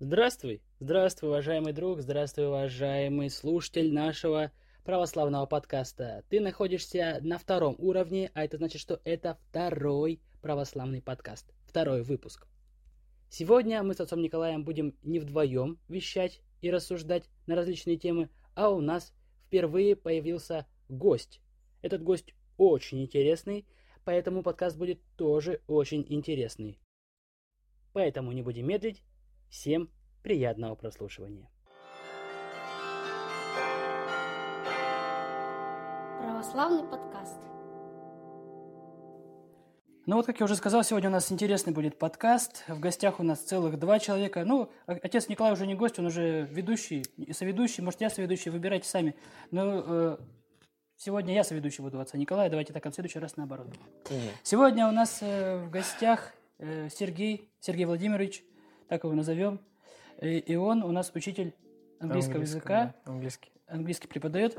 Здравствуй, здравствуй, уважаемый друг, здравствуй, уважаемый слушатель нашего православного подкаста. Ты находишься на втором уровне, а это значит, что это второй православный подкаст, второй выпуск. Сегодня мы с отцом Николаем будем не вдвоем вещать и рассуждать на различные темы, а у нас впервые появился гость. Этот гость очень интересный, поэтому подкаст будет тоже очень интересный. Поэтому не будем медлить, Всем приятного прослушивания. Православный подкаст. Ну вот, как я уже сказал, сегодня у нас интересный будет подкаст. В гостях у нас целых два человека. Ну, отец Николай уже не гость, он уже ведущий и соведущий. Может, я соведущий, выбирайте сами. Но э, сегодня я соведущий буду отца Николая. Давайте так, а в следующий раз наоборот. Угу. Сегодня у нас э, в гостях э, Сергей, Сергей Владимирович, так его назовем. И, и он у нас учитель английского, языка. Да, английский. Английский преподает.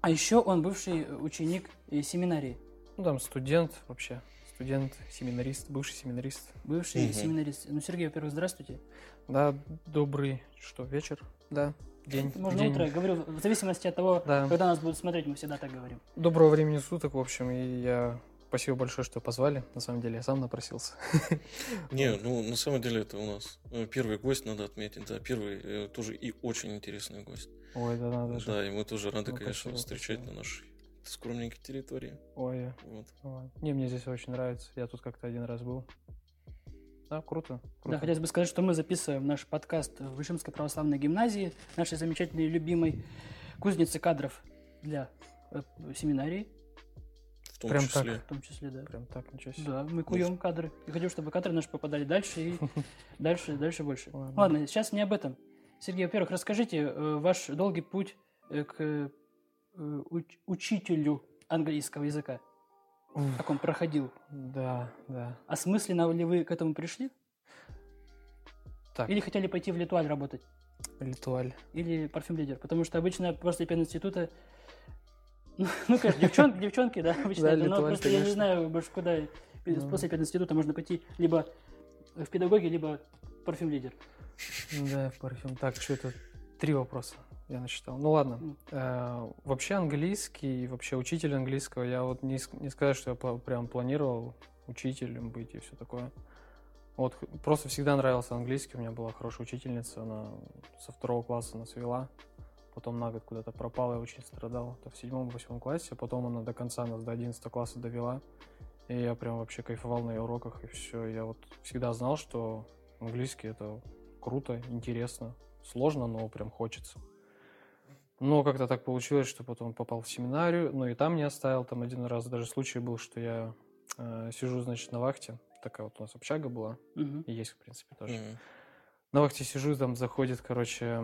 А еще он бывший ученик семинарии. Ну, там студент вообще. Студент, семинарист, бывший семинарист. Бывший угу. семинарист. Ну, Сергей, во-первых, здравствуйте. Да, добрый, что, вечер? Да, день. Можно день. утро. Говорю, в зависимости от того, да. когда нас будут смотреть, мы всегда так говорим. Доброго времени суток, в общем, и я Спасибо большое, что позвали. На самом деле, я сам напросился. Не, ну, на самом деле, это у нас э, первый гость, надо отметить, да, первый э, тоже и очень интересный гость. Ой, да надо же. Да, и мы тоже рады, ну, конечно, спасибо, встречать спасибо. на нашей скромненькой территории. Ой, вот. Ой. Не, мне здесь очень нравится. Я тут как-то один раз был. Да, круто, круто. Да, хотелось бы сказать, что мы записываем наш подкаст в Вышемской православной гимназии, нашей замечательной любимой кузницы кадров для э, семинарии том Прям числе. Так. В том числе, да. Прям так, ничего себе. Да, мы куем кадры. И хотим, чтобы кадры наши попадали дальше и дальше, дальше больше. Ладно. Ладно, сейчас не об этом. Сергей, во-первых, расскажите э, ваш долгий путь э, к э, уч- учителю английского языка. Как он проходил? Да, да. Осмысленно ли вы к этому пришли? Так. Или хотели пойти в Литуаль работать? Литуаль. Или парфюм-лидер? Потому что обычно после пединститута Ну, конечно, девчонки, девчонки, да, обычно. но просто я не знаю больше куда. После пединститута можно пойти либо в педагоги, либо парфюм-лидер. Да, в парфюм. Так, что это? Три вопроса я насчитал. Ну ладно. Э, вообще английский, вообще учитель английского, я вот не, не сказать, что я прям планировал учителем быть и все такое. Вот просто всегда нравился английский, у меня была хорошая учительница, она со второго класса нас вела потом на год куда-то пропала, я очень страдал. Это в седьмом, восьмом классе, потом она до конца нас до 11 класса довела. И я прям вообще кайфовал на ее уроках, и все. Я вот всегда знал, что английский это круто, интересно, сложно, но прям хочется. Но как-то так получилось, что потом попал в семинарию, но и там не оставил. Там один раз даже случай был, что я э, сижу, значит, на вахте. Такая вот у нас общага была. Uh-huh. И есть, в принципе, тоже. Uh-huh. На вахте сижу, там заходит, короче,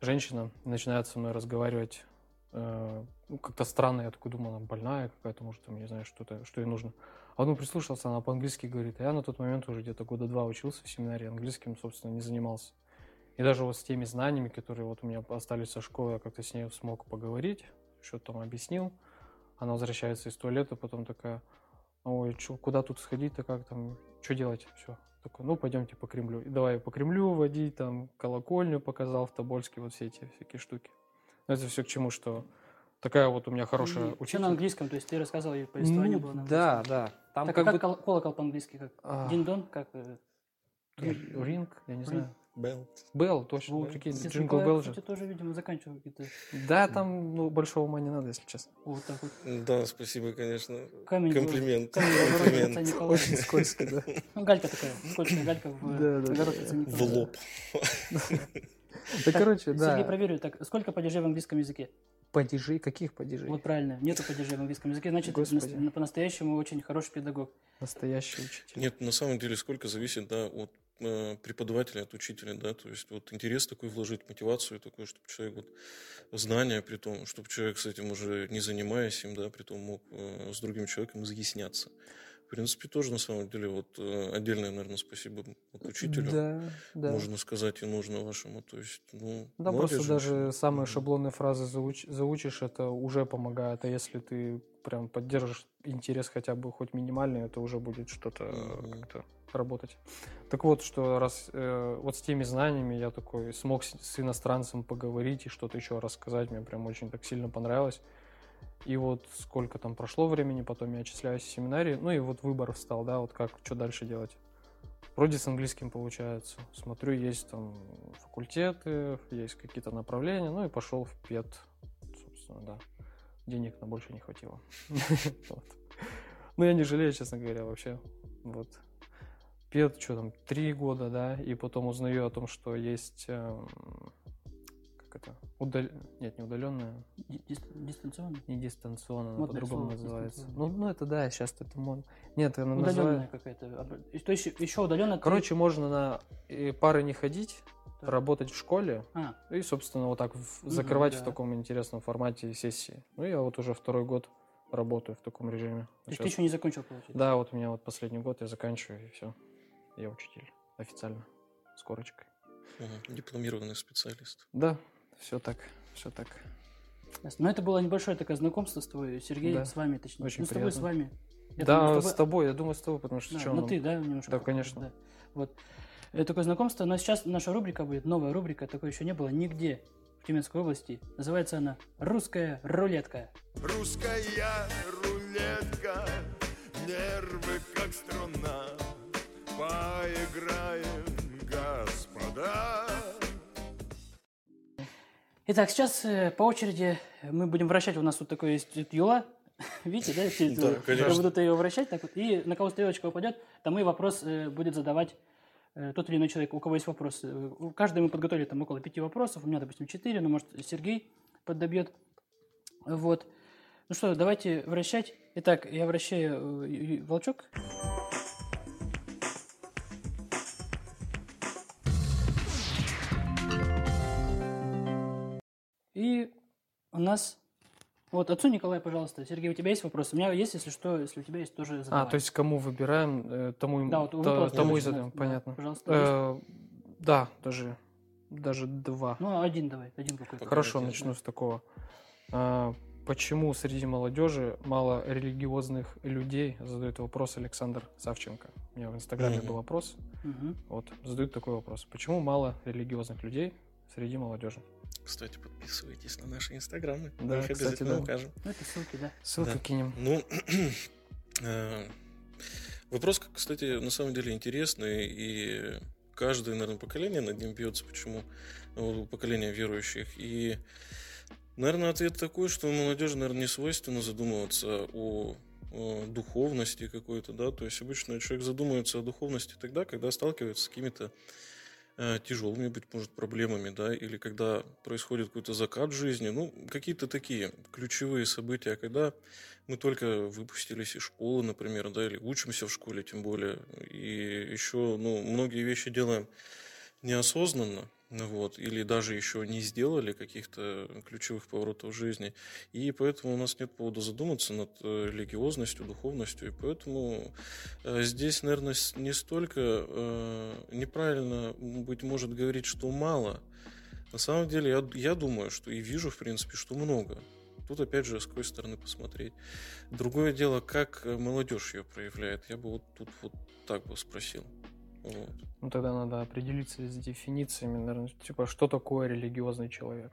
женщина начинает со мной разговаривать э, ну, как-то странно. Я такой думал, она больная какая-то, может, там, не знаю, что-то, что ей нужно. А он прислушался, она по-английски говорит. А я на тот момент уже где-то года два учился в семинаре, английским, собственно, не занимался. И даже вот с теми знаниями, которые вот у меня остались со школы, я как-то с ней смог поговорить, что-то там объяснил. Она возвращается из туалета, потом такая, ой, чё, куда тут сходить-то, как там, что делать, все, такой, ну, пойдемте по Кремлю. И давай по Кремлю водить, там, колокольню показал в Тобольске, вот все эти всякие штуки. Но это все к чему, что такая вот у меня хорошая учительница. Все на английском, то есть ты рассказывал, и повествование ну, было на английском. Да, да. Там так, как, как бы... колокол по-английски? Как? А... Диндон? Как? Э, ринг, я не знаю. Белл. Белл, точно. Вот. Прикинь, Jingle Bell же. Тоже, видимо, заканчивал какие-то... Да, там ну, большого ума не надо, если честно. Вот так вот. Да, спасибо, конечно. Камень Комплимент. Комплимент. Очень скользко, да. Ну, галька такая, скользкая галька в В лоб. Да, короче, да. Сергей, проверю, так, сколько падежей в английском языке? Падежей? Каких падежей? Вот правильно, нету падежей в английском языке, значит, по-настоящему очень хороший педагог. Настоящий учитель. Нет, на самом деле, сколько зависит, да, от преподавателя, от учителя, да, то есть вот интерес такой вложить, мотивацию такую, чтобы человек вот знания, при том, чтобы человек с этим уже не занимаясь им, да, при том мог э, с другим человеком изъясняться. В принципе, тоже на самом деле вот э, отдельное, наверное, спасибо вот учителю. Да, да. Можно сказать и нужно вашему. То есть, ну, да, просто женщина. даже самые шаблонные фразы зауч, заучишь, это уже помогает. А если ты прям поддержишь интерес хотя бы хоть минимальный, это уже будет что-то как-то работать. Так вот, что раз э, вот с теми знаниями я такой смог с, с иностранцем поговорить и что-то еще рассказать, мне прям очень так сильно понравилось. И вот сколько там прошло времени, потом я отчисляюсь в семинарии, ну и вот выбор встал, да, вот как, что дальше делать. Вроде с английским получается. Смотрю, есть там факультеты, есть какие-то направления, ну и пошел в ПЕД, собственно, да. Денег на больше не хватило. Ну, я не жалею, честно говоря, вообще. Вот. ПЕД, что там, три года, да, и потом узнаю о том, что есть, эм, как это, удал... нет, не удаленная, Ди- дис- Дистанционно? не дистанционно, она по-другому называется. Ну, ну, это да, сейчас это модно. Нет, она Удаленная какая-то. и То есть еще удаленно. Короче, можно на э, пары не ходить, Так. работать в школе А, и, собственно, вот так в- закрывать да. в таком интересном формате сессии. Ну, я вот уже второй год работаю в таком режиме. то есть Сейчас- ты еще не закончил, получается? Да, вот у меня вот последний год я заканчиваю, и все. Я учитель официально, с корочкой. Мгм. Дипломированный специалист. Да, все так, все так. Ясно. Но это было небольшое такое знакомство с тобой, Сергей, Да. с вами, точнее. Очень ну, с тобой, с вами. Я да, думаю, с тобой, я думаю, с тобой, потому что Да, чё ну ты, да, немножко. Да, похож, конечно. да. Вот. Это такое знакомство, но сейчас наша рубрика будет, новая рубрика, такой еще не было нигде в Тюменской области. Называется она «Русская рулетка». Русская рулетка, нервы как струна. Поиграем, господа. Итак, сейчас э, по очереди мы будем вращать. У нас тут такой есть юла. Видите, да? Да, конечно. Будут ее вращать так вот. И на кого стрелочка упадет, тому и вопрос э, будет задавать э, тот или иной человек, у кого есть вопрос. Э, у- Каждый мы подготовили там около пяти вопросов. У меня, допустим, четыре, но может Сергей поддобьет. Вот. Ну что, давайте вращать. Итак, я вращаю э, волчок. И у нас... Вот, отцу Николай, пожалуйста. Сергей, у тебя есть вопрос? У меня есть, если что, если у тебя есть, тоже А, задавай. то есть кому выбираем, э, тому, Да, вот просто тому и задаем. Да, понятно. пожалуйста, Э, да, даже, даже два. Ну, один давай, один какой-то. Хорошо, один, начну с такого. А, почему среди молодежи мало религиозных людей? Задает вопрос Александр Савченко. У меня в Инстаграме Мгм. был вопрос. Мгм. Вот, задают такой вопрос. Почему мало религиозных людей среди молодежи? Кстати, подписывайтесь на наши инстаграмы. Да, Мы их кстати, обязательно да. укажем. Ну, это ссылки, да. Ссылку Да. кинем. Ну, э, вопрос, кстати, на самом деле интересный, и каждое, наверное, поколение над ним бьется, почему ну, поколение верующих. И, наверное, ответ такой, что молодежи, наверное, не свойственно задумываться о, духовности какой-то, да, то есть обычно человек задумывается о духовности тогда, когда сталкивается с какими-то тяжелыми, быть может, проблемами, да, или когда происходит какой-то закат жизни, ну, какие-то такие ключевые события, когда мы только выпустились из школы, например, да, или учимся в школе, тем более, и еще, ну, многие вещи делаем неосознанно, вот, или даже еще не сделали каких-то ключевых поворотов жизни, и поэтому у нас нет повода задуматься над э, религиозностью, духовностью, и поэтому э, здесь, наверное, не столько э, неправильно, быть может, говорить, что мало. На самом деле, я, я думаю, что и вижу, в принципе, что много. Тут, опять же, с какой стороны посмотреть. Другое дело, как молодежь ее проявляет. Я бы вот тут вот так бы спросил. Ну, тогда надо определиться с дефинициями, наверное, типа, что такое религиозный человек?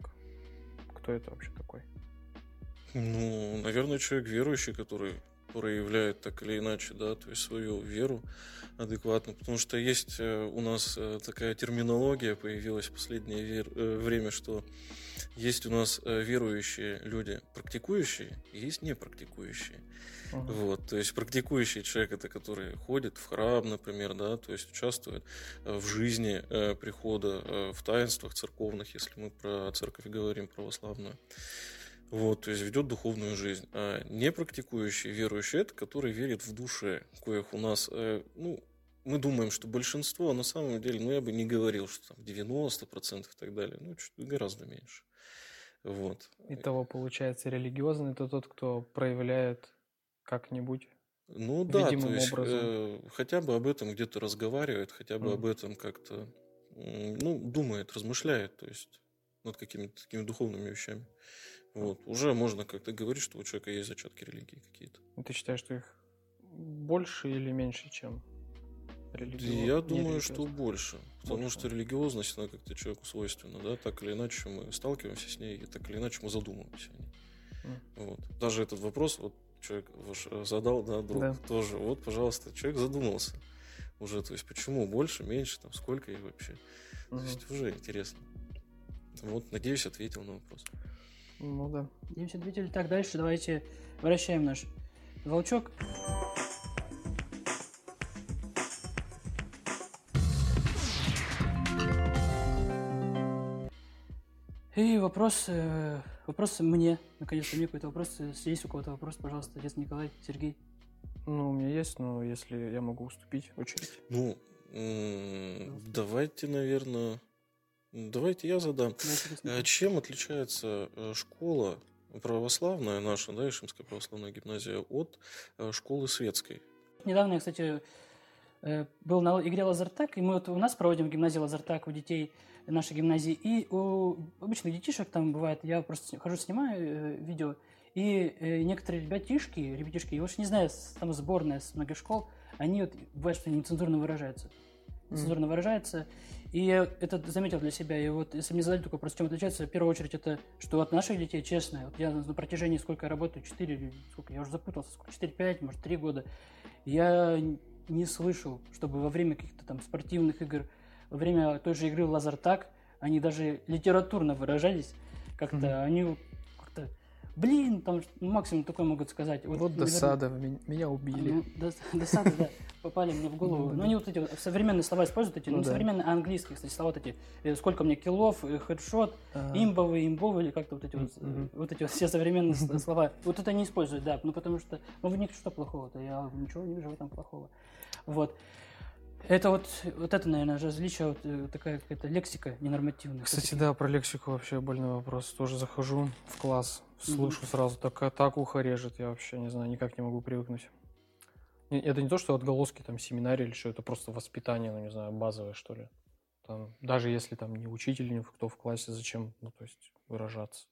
Кто это вообще такой? Ну, наверное, человек верующий, который проявляет так или иначе, да, то есть свою веру адекватно, потому что есть э, у нас э, такая терминология появилась в последнее э, время, что есть у нас э, верующие люди практикующие и есть непрактикующие. Мгм. Вот, то есть практикующий человек это который ходит в храм, например, да, то есть участвует э, в жизни э, прихода, в таинствах церковных, если мы про церковь говорим православную. Вот, то есть ведет духовную жизнь. А непрактикующий верующий это который верит в душе, коих у нас, ну, мы думаем, что большинство, а на самом деле, ну, я бы не говорил, что там 90% и так далее, ну, чуть гораздо меньше. Вот. Итого, получается, религиозный это тот, кто проявляет как-нибудь. Ну да, то видимым есть образом. э, хотя бы об этом где-то разговаривает, хотя бы Мгм. об этом как-то, ну, думает, размышляет, то есть над какими-то такими духовными вещами. Вот, уже можно как-то говорить, что у человека есть зачатки религии какие-то. Ты считаешь, что их больше или меньше, чем религио- Я думаю, что больше. Потому Больше. что религиозность, она как-то человеку свойственна, да, так или иначе мы сталкиваемся с ней, и так или иначе мы задумываемся о ней. Вот. Даже этот вопрос, вот человек ваш задал, да, друг, Да. тоже, вот, пожалуйста, человек задумался уже, то есть почему больше, меньше, там, сколько и вообще. То Мгм. есть уже интересно. Вот, надеюсь, ответил на вопрос. Ну да. Надеюсь, ответили. Так, дальше давайте вращаем наш волчок. И вопрос, э, вопрос мне, наконец-то мне какой-то вопрос. Э, Есть у кого-то вопрос, пожалуйста, отец Николай, Сергей. Ну, у меня есть, но если я могу уступить очередь. Ну, давайте, наверное, давайте я задам. Давайте, Николай. Чем отличается э, школа православная наша, да, Ишимская православная гимназия, от э, школы светской? Недавно я, кстати, э, был на игре Лазертак, и мы вот у нас проводим в гимназии Лазертак у детей нашей гимназии, и у обычных детишек там бывает, я просто хожу, снимаю э, видео, и э, некоторые ребятишки, ребятишки, я уж не знаю, там сборная с многих школ, они вот бывает, что нецензурно выражаются. Нецензурно выражаются. И я это заметил для себя. И вот если мне задали такой вопрос, чем отличается, в первую очередь это, что от наших детей, честно, вот я на протяжении сколько я работаю, 4 или сколько, я уже запутался, сколько, 4-5, может, 3 года, я не слышал, чтобы во время каких-то там спортивных игр, во время той же игры в Лазертак, они даже литературно выражались, как-то Мгм. они вот как-то, блин, там ну, максимум такое могут сказать. Вот, наверное, досада, меня, меня убили. ну, дос- Досада, да, попали мне в голову. Ну, Ну, да. они вот эти вот современные слова используют, эти, Ну, ну, современные, английские, кстати, слова вот эти, сколько мне киллов, э, хедшот, А, имбовый, имбовый, или как-то вот эти вот, вот эти вот все современные слова. Вот это они используют, да, ну, потому что, ну, в них что плохого-то, я ничего не вижу в этом плохого. Вот. Это вот, вот это, наверное, различие, вот э, такая какая-то лексика ненормативная. Кстати, да, про лексику вообще больной вопрос. Тоже захожу в класс, слышу сразу, так, так ухо режет. Я вообще не знаю, никак не могу привыкнуть. Это не то, что отголоски там семинарии или что, это просто воспитание, ну не знаю, базовое что ли. Там, даже если там не учитель, не кто в классе, зачем, ну то есть выражаться.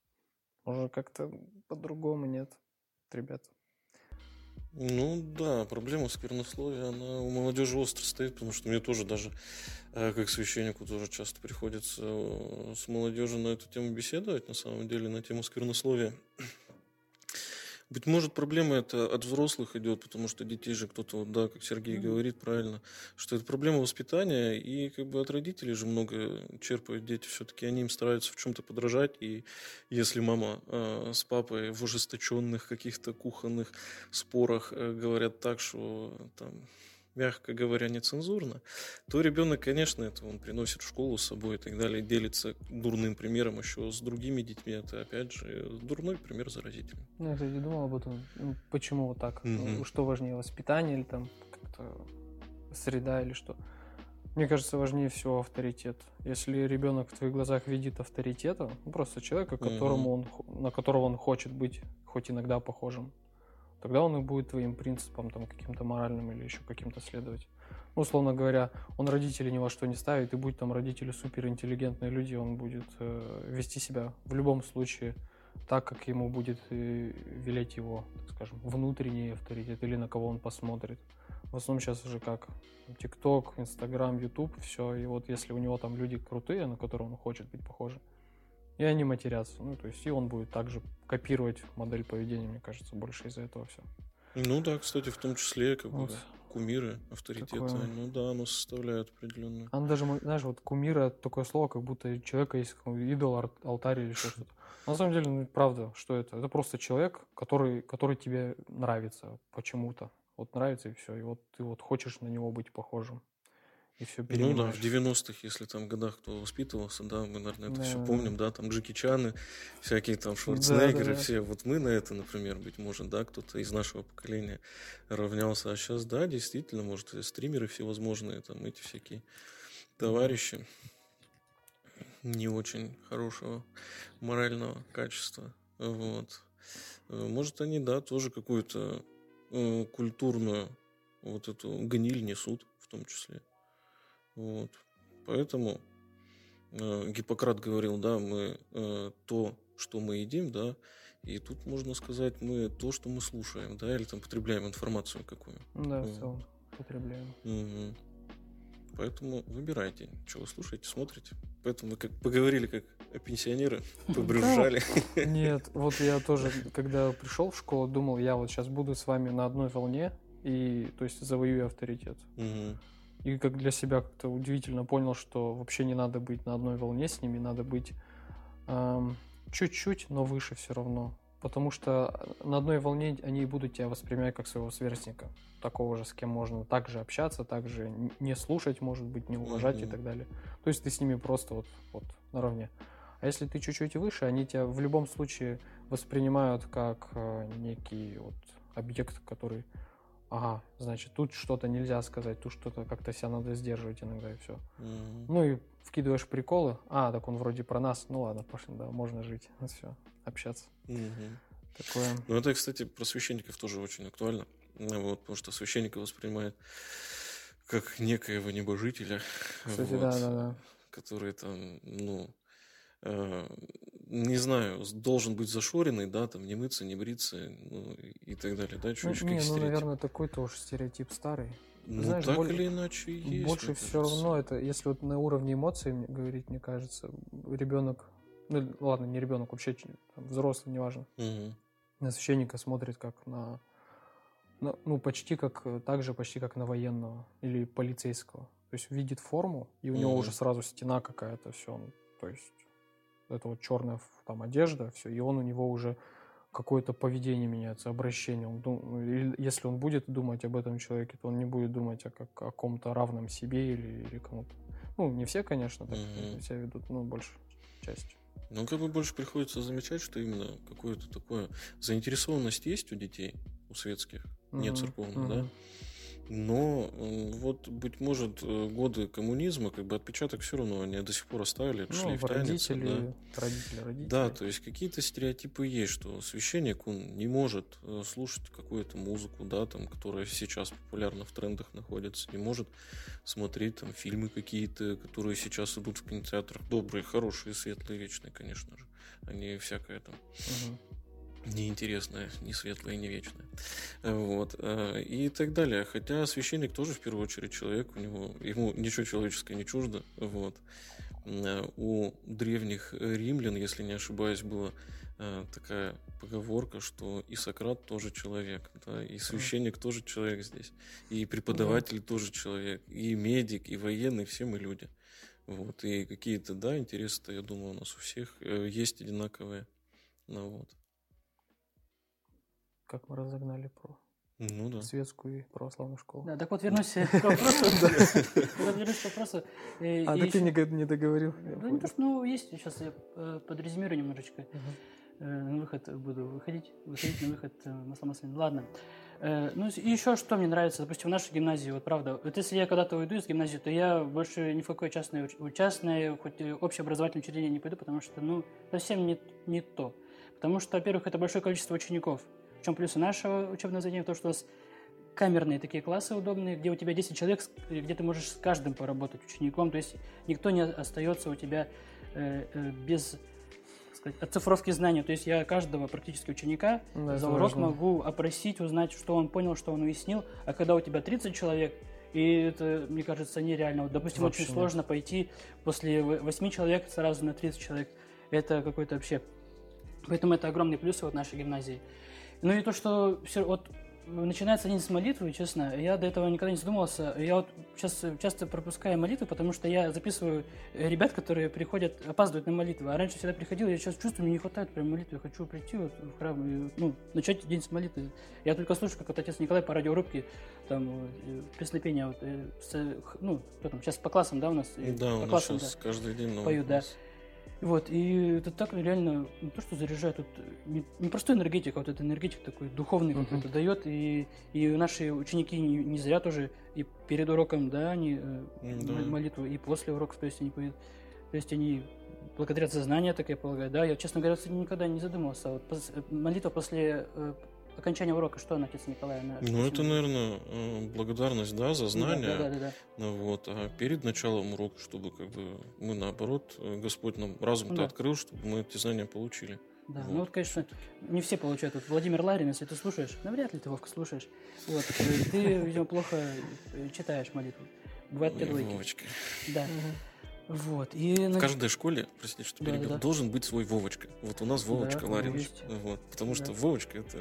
Может как-то по-другому, нет, ребят. Ну да, проблема сквернословия, она у молодежи остро стоит, потому что мне тоже даже, э, как священнику, тоже часто приходится э, с молодежью на эту тему беседовать, на самом деле, на тему сквернословия. Быть может, проблема это от взрослых идет, потому что детей же кто-то, вот, да, как Сергей Мгм. говорит правильно, что это проблема воспитания, и как бы от родителей же много черпают дети, все-таки они им стараются в чем-то подражать, и если мама э, с папой в ужесточенных каких-то кухонных спорах э, говорят так, что там, мягко говоря, нецензурно, то ребенок, конечно, это он приносит в школу с собой и так далее, делится дурным примером еще с другими детьми. Это, опять же, дурной пример заразительный. Ну, я, кстати, думал об этом, ну, почему вот так, Мгм. Ну, что важнее, воспитание или там как-то среда или что. Мне кажется, важнее всего авторитет. Если ребенок в твоих глазах видит авторитета, ну, просто человека, которому он, хо- на которого он хочет быть, хоть иногда похожим, тогда он и будет твоим принципом, там, каким-то моральным или еще каким-то следовать. Ну, условно говоря, он родителей ни во что не ставит, и будь там родители суперинтеллигентные люди, он будет э, вести себя в любом случае так, как ему будет э, велеть его, так скажем, внутренний авторитет или на кого он посмотрит. В основном сейчас уже как ТикТок, Инстаграм, Ютуб, все. И вот если у него там люди крутые, на которые он хочет быть похожим, и они матерятся. Ну, то есть и он будет также копировать модель поведения, мне кажется, больше из-за этого все. Ну да, кстати, в том числе как бы, Вот. кумиры, авторитеты, Такое. ну да, оно составляет определенную. Оно даже, знаешь, вот кумира такое слово, как будто человека есть идол, ар- алтарь или что-то. На самом деле, ну, правда, что это? Это просто человек, который, который тебе нравится почему-то. Вот нравится и все. И вот ты вот хочешь на него быть похожим. И все Ну да, в 90-х, если там годах кто воспитывался, да, мы, наверное, это Да, все да, помним, да. да, там Джеки Чаны, всякие там Шварценеггеры, да. все. Вот мы на это, например, быть может, да, кто-то из нашего поколения равнялся. А сейчас, да, действительно, может, стримеры всевозможные, там эти всякие товарищи не очень хорошего морального качества. Вот. Э, Может, они, да, тоже какую-то э, культурную вот эту гниль несут в том числе. Вот. Поэтому э, Гиппократ говорил, да, мы э, то, что мы едим, да, и тут можно сказать, мы то, что мы слушаем, да, или там потребляем информацию какую. Да, в Мгм. целом потребляем. Мгм. Поэтому выбирайте, что вы слушаете, смотрите. Поэтому мы как поговорили как пенсионеры, побрюзжали. Нет, вот я тоже, когда пришел в школу, думал, я вот сейчас буду с вами на одной волне, и, то есть, завоюю авторитет. Мгм. И как для себя как-то удивительно понял, что вообще не надо быть на одной волне с ними, надо быть эм, чуть-чуть, но выше все равно. Потому что на одной волне они и будут тебя воспринимать как своего сверстника. Такого же, с кем можно также общаться, также н- не слушать, может быть, не уважать и Мгм. так далее. То есть ты с ними просто вот, вот наравне. А если ты чуть-чуть выше, они тебя в любом случае воспринимают как э, некий вот объект, который Ага, значит, тут что-то нельзя сказать, тут что-то как-то себя надо сдерживать иногда и все. Мгм. Ну и вкидываешь приколы. А, так он вроде про нас. Ну ладно, пошли, да, можно жить. Все, общаться. Мгм. Такое. Ну, это, кстати, про священников тоже очень актуально. Ну, Вот, потому что священника воспринимают как некоего небожителя. Кстати, вот, да, да, да. Который там, ну, э, не знаю, должен быть зашоренный, да, там, не мыться, не бриться, ну, и так далее, да, Ну, чуть не, ну, наверное, такой тоже стереотип старый. Ну, знаешь, так боль- или иначе есть, Больше все кажется. равно это, если вот на уровне эмоций говорить, мне кажется, ребенок, ну ладно, не ребенок, вообще там, взрослый, неважно, Мгм. на священника смотрит как на, на- ну, почти как, э, так же почти как на военного или полицейского. То есть видит форму, и у него Мгм. уже сразу стена какая-то, все, то есть это вот черная там одежда, все, и он у него уже какое-то поведение меняется, обращение. Он дум- ну, если он будет думать об этом человеке, то он не будет думать о, как, о ком-то равном себе или, или кому-то. Ну, не все, конечно, так Мгм. себя ведут, но больше часть. Ну, как бы больше приходится замечать, что именно какое-то такое заинтересованность есть у детей, у светских, не Мгм, церковных, да. Но вот, быть может, э, годы коммунизма, как бы отпечаток все равно они до сих пор оставили, Ну, родители, да. родители, родители. Да, то есть какие-то стереотипы есть, что священник, он не может э, слушать какую-то музыку, да, там, которая сейчас популярна в трендах находится, не может смотреть там фильмы какие-то, которые сейчас идут в кинотеатрах, добрые, хорошие, светлые, вечные, конечно же, а не всякое там Мгм. Неинтересное, не светлое, не вечное. Вот. э, И так далее. Хотя священник тоже в первую очередь человек, у него, ему ничего человеческое не чуждо. Вот. Э, У древних римлян, если не ошибаюсь, была э, такая поговорка, что и Сократ тоже человек, да, и священник тоже человек здесь, и преподаватель тоже человек, и медик, и военный, все мы люди. Вот. И какие-то, да, интересы-то, я думаю, у нас у всех есть одинаковые. Ну вот. Как мы разогнали про Ну да. светскую и православную школу. Да, так вот вернусь к вопросу. Вернусь к вопросу. Э, А, ты не, договорил. Да не то, что, ну, есть, сейчас я э, подрезюмирую немножечко. Э, на выход буду выходить, выходить на выход э, масло масляное. Ладно. Э, ну, и еще что мне нравится, допустим, в нашей гимназии, вот правда, вот если я когда-то уйду из гимназии, то я больше ни в какое частное, частное, хоть общеобразовательное учреждение не пойду, потому что, ну, совсем не, не то. Потому что, во-первых, это большое количество учеников. В чем плюсы нашего учебного заведения, то, что у нас камерные такие классы удобные, где у тебя 10 человек, с- где ты можешь с каждым поработать учеником, то есть никто не остается у тебя э, э, без сказать, оцифровки знаний. То есть я каждого практически ученика Да, за урок важно. могу опросить, узнать, что он понял, что он уяснил. А когда у тебя 30 человек, и это, мне кажется, нереально. Вот, допустим, Вообще очень нет. сложно пойти после 8 человек сразу на 30 человек. Это какой-то вообще... Поэтому это огромный плюс вот нашей гимназии. Ну и то, что все, вот начинается день с молитвы, честно, я до этого никогда не задумывался. Я вот сейчас часто пропускаю молитвы, потому что я записываю э, ребят, которые приходят, опаздывают на молитву. А раньше всегда приходил, я сейчас чувствую, мне не хватает прям молитвы. Я хочу прийти вот в храм и ну, начать день с молитвы. Я только слушаю, как вот отец Николай по радиорубке там э, песнопения, вот, э, ну, кто там, сейчас по классам, да, у нас? Да, по у нас классам, сейчас да. каждый день Поют, да. Вот, и это так реально, не то, что заряжает, тут не, не просто энергетика, а вот эта энергетик такой духовный Мгм. какой-то дает, и, и наши ученики не, не зря тоже и перед уроком, да, они м- молитву, и после урока, то есть они поют, то есть они благодарят за знания, так я полагаю, да, я, честно говоря, никогда не задумывался, вот пос- э, молитва после, э, окончания урока, что на отец Николай? на- что Ну, это, наверное, э, благодарность, да, за Да, знания. Да, да, да. Ну вот, а перед началом урока, чтобы как бы мы наоборот, э, Господь нам разум-то Да. открыл, чтобы мы эти знания получили. Да, Вот. ну вот, конечно, не все получают. Вот Владимир Ларин, если ты слушаешь, навряд ли ты, Вовка, слушаешь. Вот, э, ты, видимо, плохо читаешь молитву. Бывает. Вовочка. Да. Вот. И В каждой школе, простите, что Да, перебил, да, да. должен быть свой Вовочка. Вот у нас Вовочка Да, Ларин. Вот, потому что Да. Вовочка это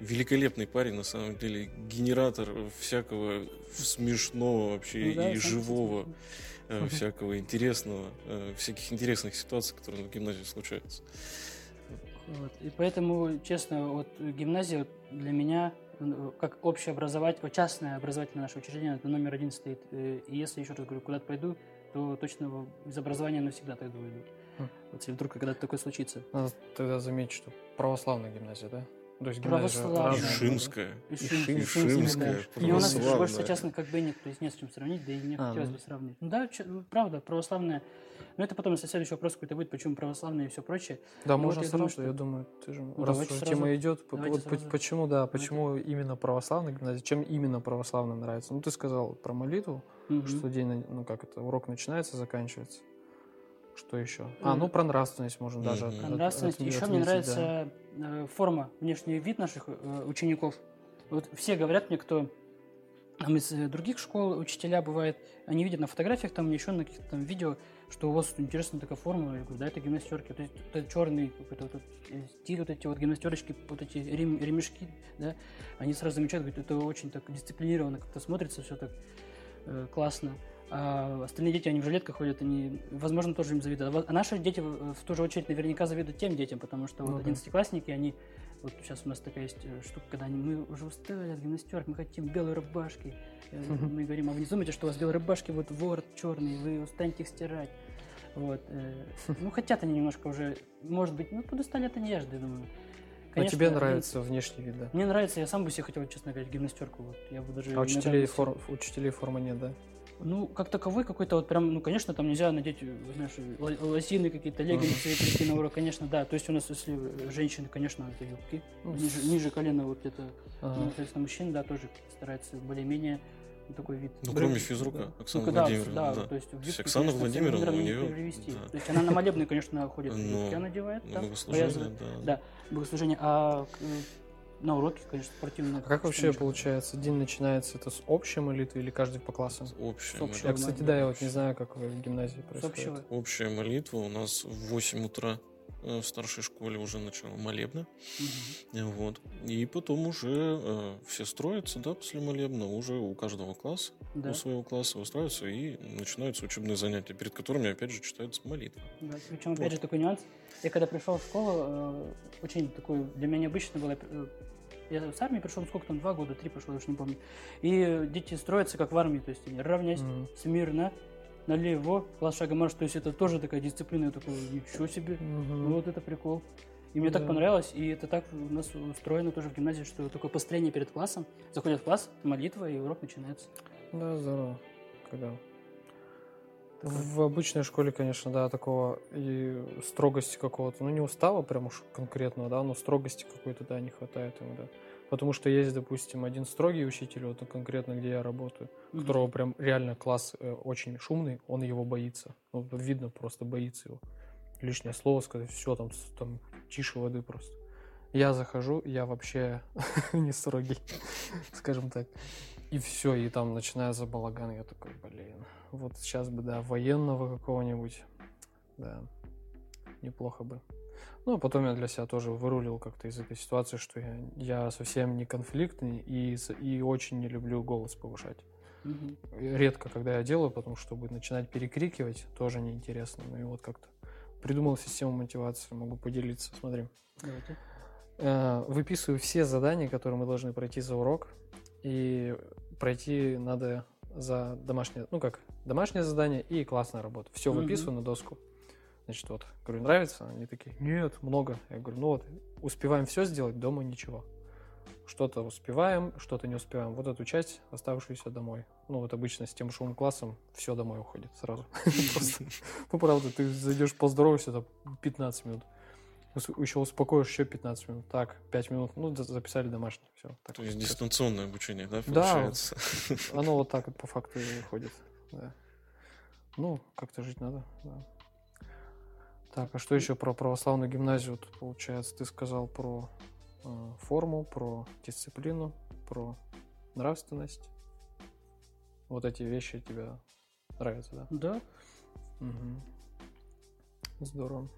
великолепный парень, на самом деле, генератор всякого смешного вообще Ну да, и живого, кстати, э, всякого интересного, э, всяких интересных ситуаций, которые в гимназии случаются. Вот. И поэтому, честно, вот гимназия для меня э, как общеобразовательное, частное образовательное наше учреждение, это номер один стоит. Э, И если, еще раз говорю, куда-то пойду, то точно из образования навсегда тогда уйду. Хм. Вот если вдруг когда-то такое случится. Надо тогда заметить, что православная гимназия, да? То есть Православная. Ишимская. Ишим- Ишимская, Ишимская. И у нас больше, честно, как бы нет, то есть не с чем сравнить, да и не А, хотелось ну. бы сравнить. Ну да, ну, правда, православная. Но это потом, если следующий вопрос какой-то будет, почему православная и все прочее. Да, Ну, можно вот я думаю, сразу, что- я думаю, ты же, Ну, раз давайте уже сразу. тема идет, по- Давайте вот сразу. почему, да, почему именно православная гимназия, чем именно православная нравится? Ну, ты сказал про молитву, Мгм. что день, ну, как это, урок начинается, заканчивается. Что еще? А, ну, про нравственность можно даже. От- Нравственность. Еще мне отметить, да. нравится э, форма, внешний вид наших э, учеников. Вот все говорят мне, кто там из э, других школ учителя бывает, они видят на фотографиях, там еще на каких-то там видео, что у вас интересная такая форма. Я говорю, да, это гимнастерки. То есть это черный какой-то вот стиль, вот эти вот гимнастерочки, вот эти рем- ремешки, да, они сразу замечают, говорят, это очень так дисциплинированно как-то смотрится, все так э, классно. А остальные дети, они в жилетках ходят, они, возможно, тоже им завидуют. А А наши дети, в ту же очередь, наверняка завидуют тем детям, потому что Ну вот да. одиннадцатиклассники, они, вот сейчас у нас такая есть э, штука, когда они, мы уже устали от гимнастерок, мы хотим белые рубашки. Э. Мы говорим, а вы не думаете, что у вас белые рубашки, вот ворот черный, вы устанете их стирать. Вот. э, Ну, хотят они немножко уже, может быть, ну, подустали от одежды, думаю. А Конечно, тебе один- нравится внешний вид, да? Мне нравится, я сам бы себе хотел, честно говоря, гимнастерку. Вот. Я бы даже А учителей, форм, учителей формы нет, да? Ну, как таковой какой-то вот прям, ну, конечно, там нельзя надеть, э, знаешь, лосины какие-то, леггинсы и прийти на урок, конечно, да. То есть у нас, если э, женщины, конечно, это юбки, ниже, ниже колена вот где-то, Ага. ну, соответственно, мужчины, да, тоже стараются более-менее такой вид. Ну, кроме физрука, да. Оксана Ну, да, Владимировна, да, да. то есть в То есть юбке, Оксана конечно, Владимировна, у не неё, перевести. да. То есть она на молебны, конечно, ходит, в Ну, юбке она одевает, На там, богослужение, да. Да, богослужение, а э, на уроке, конечно, спортивные. А как вообще получается, день начинается это с общей молитвы или каждый по классам? Общая, С общего, Я, кстати, да, я вот не знаю, как в гимназии С происходит. общего. Общая молитва у нас в 8 утра э, в старшей школе уже начало молебна. Э, Вот. И потом уже э, все строятся, да, после молебна, уже у каждого класса, Да. у своего класса устраиваются и начинаются учебные занятия, перед которыми, опять же, читается молитва. Да, причем, опять Вот. же, такой нюанс. Я когда пришел в школу, э, очень такой для меня необычно было. э, Я с армии пришел, ну, сколько там, два года, три прошло, я уж не помню. И дети строятся, как в армии, то есть они равнясь, Мгм. смирно, налево, класс шага марш. То есть это тоже такая дисциплина, я такой, ничего себе, Мгм. ну вот это прикол. И мне так Да. понравилось, и это так у нас устроено тоже в гимназии, что такое построение перед классом. Заходят в класс, молитва, и урок начинается. Да, здорово. Когда в обычной школе, конечно, да, такого и строгости какого-то, ну не устава прям уж конкретного, да, но строгости какой-то, да, не хватает иногда. Потому что есть, допустим, один строгий учитель, вот конкретно, где я работаю, Мгм. которого прям реально класс э, очень шумный, он его боится. Ну, видно, просто боится его. Лишнее слово сказать, все там, там тише воды просто. Я захожу, я вообще не строгий, скажем так. И все, и там начинается балаган. Я такой, блин, вот сейчас бы, да, военного какого-нибудь, да, неплохо бы. Ну, а потом я для себя тоже вырулил как-то из этой ситуации, что я, я совсем не конфликтный и, и очень не люблю голос повышать. Мгм. Редко, когда я делаю, потому что чтобы начинать перекрикивать, тоже неинтересно. Ну и вот как-то придумал систему мотивации, могу поделиться. Смотри. Давайте. Э, Выписываю все задания, которые мы должны пройти за урок. И пройти надо за домашнее, ну как, домашнее задание и классная работа. Все Мгм. выписываю на доску. Значит, вот, говорю, нравится? Они такие, нет, много. Я говорю, ну вот, успеваем все сделать, дома ничего. Что-то успеваем, что-то не успеваем. Вот эту часть, оставшуюся домой. Ну вот обычно с тем шумным классом все домой уходит сразу. Ну правда, ты зайдешь поздороваешься, там 15 минут. Еще успокоишь еще 15 минут. Так, 5 минут, ну, за- записали домашний. Все. Так То есть вот. дистанционное обучение, да, Да. получается? Оно вот так вот по факту и выходит. Да. Ну, как-то жить надо, да. Так, а что еще про православную гимназию? Тут, получается, ты сказал про э, форму, про дисциплину, про нравственность. Вот эти вещи тебе нравятся, да? Да. Мгм. Здорово.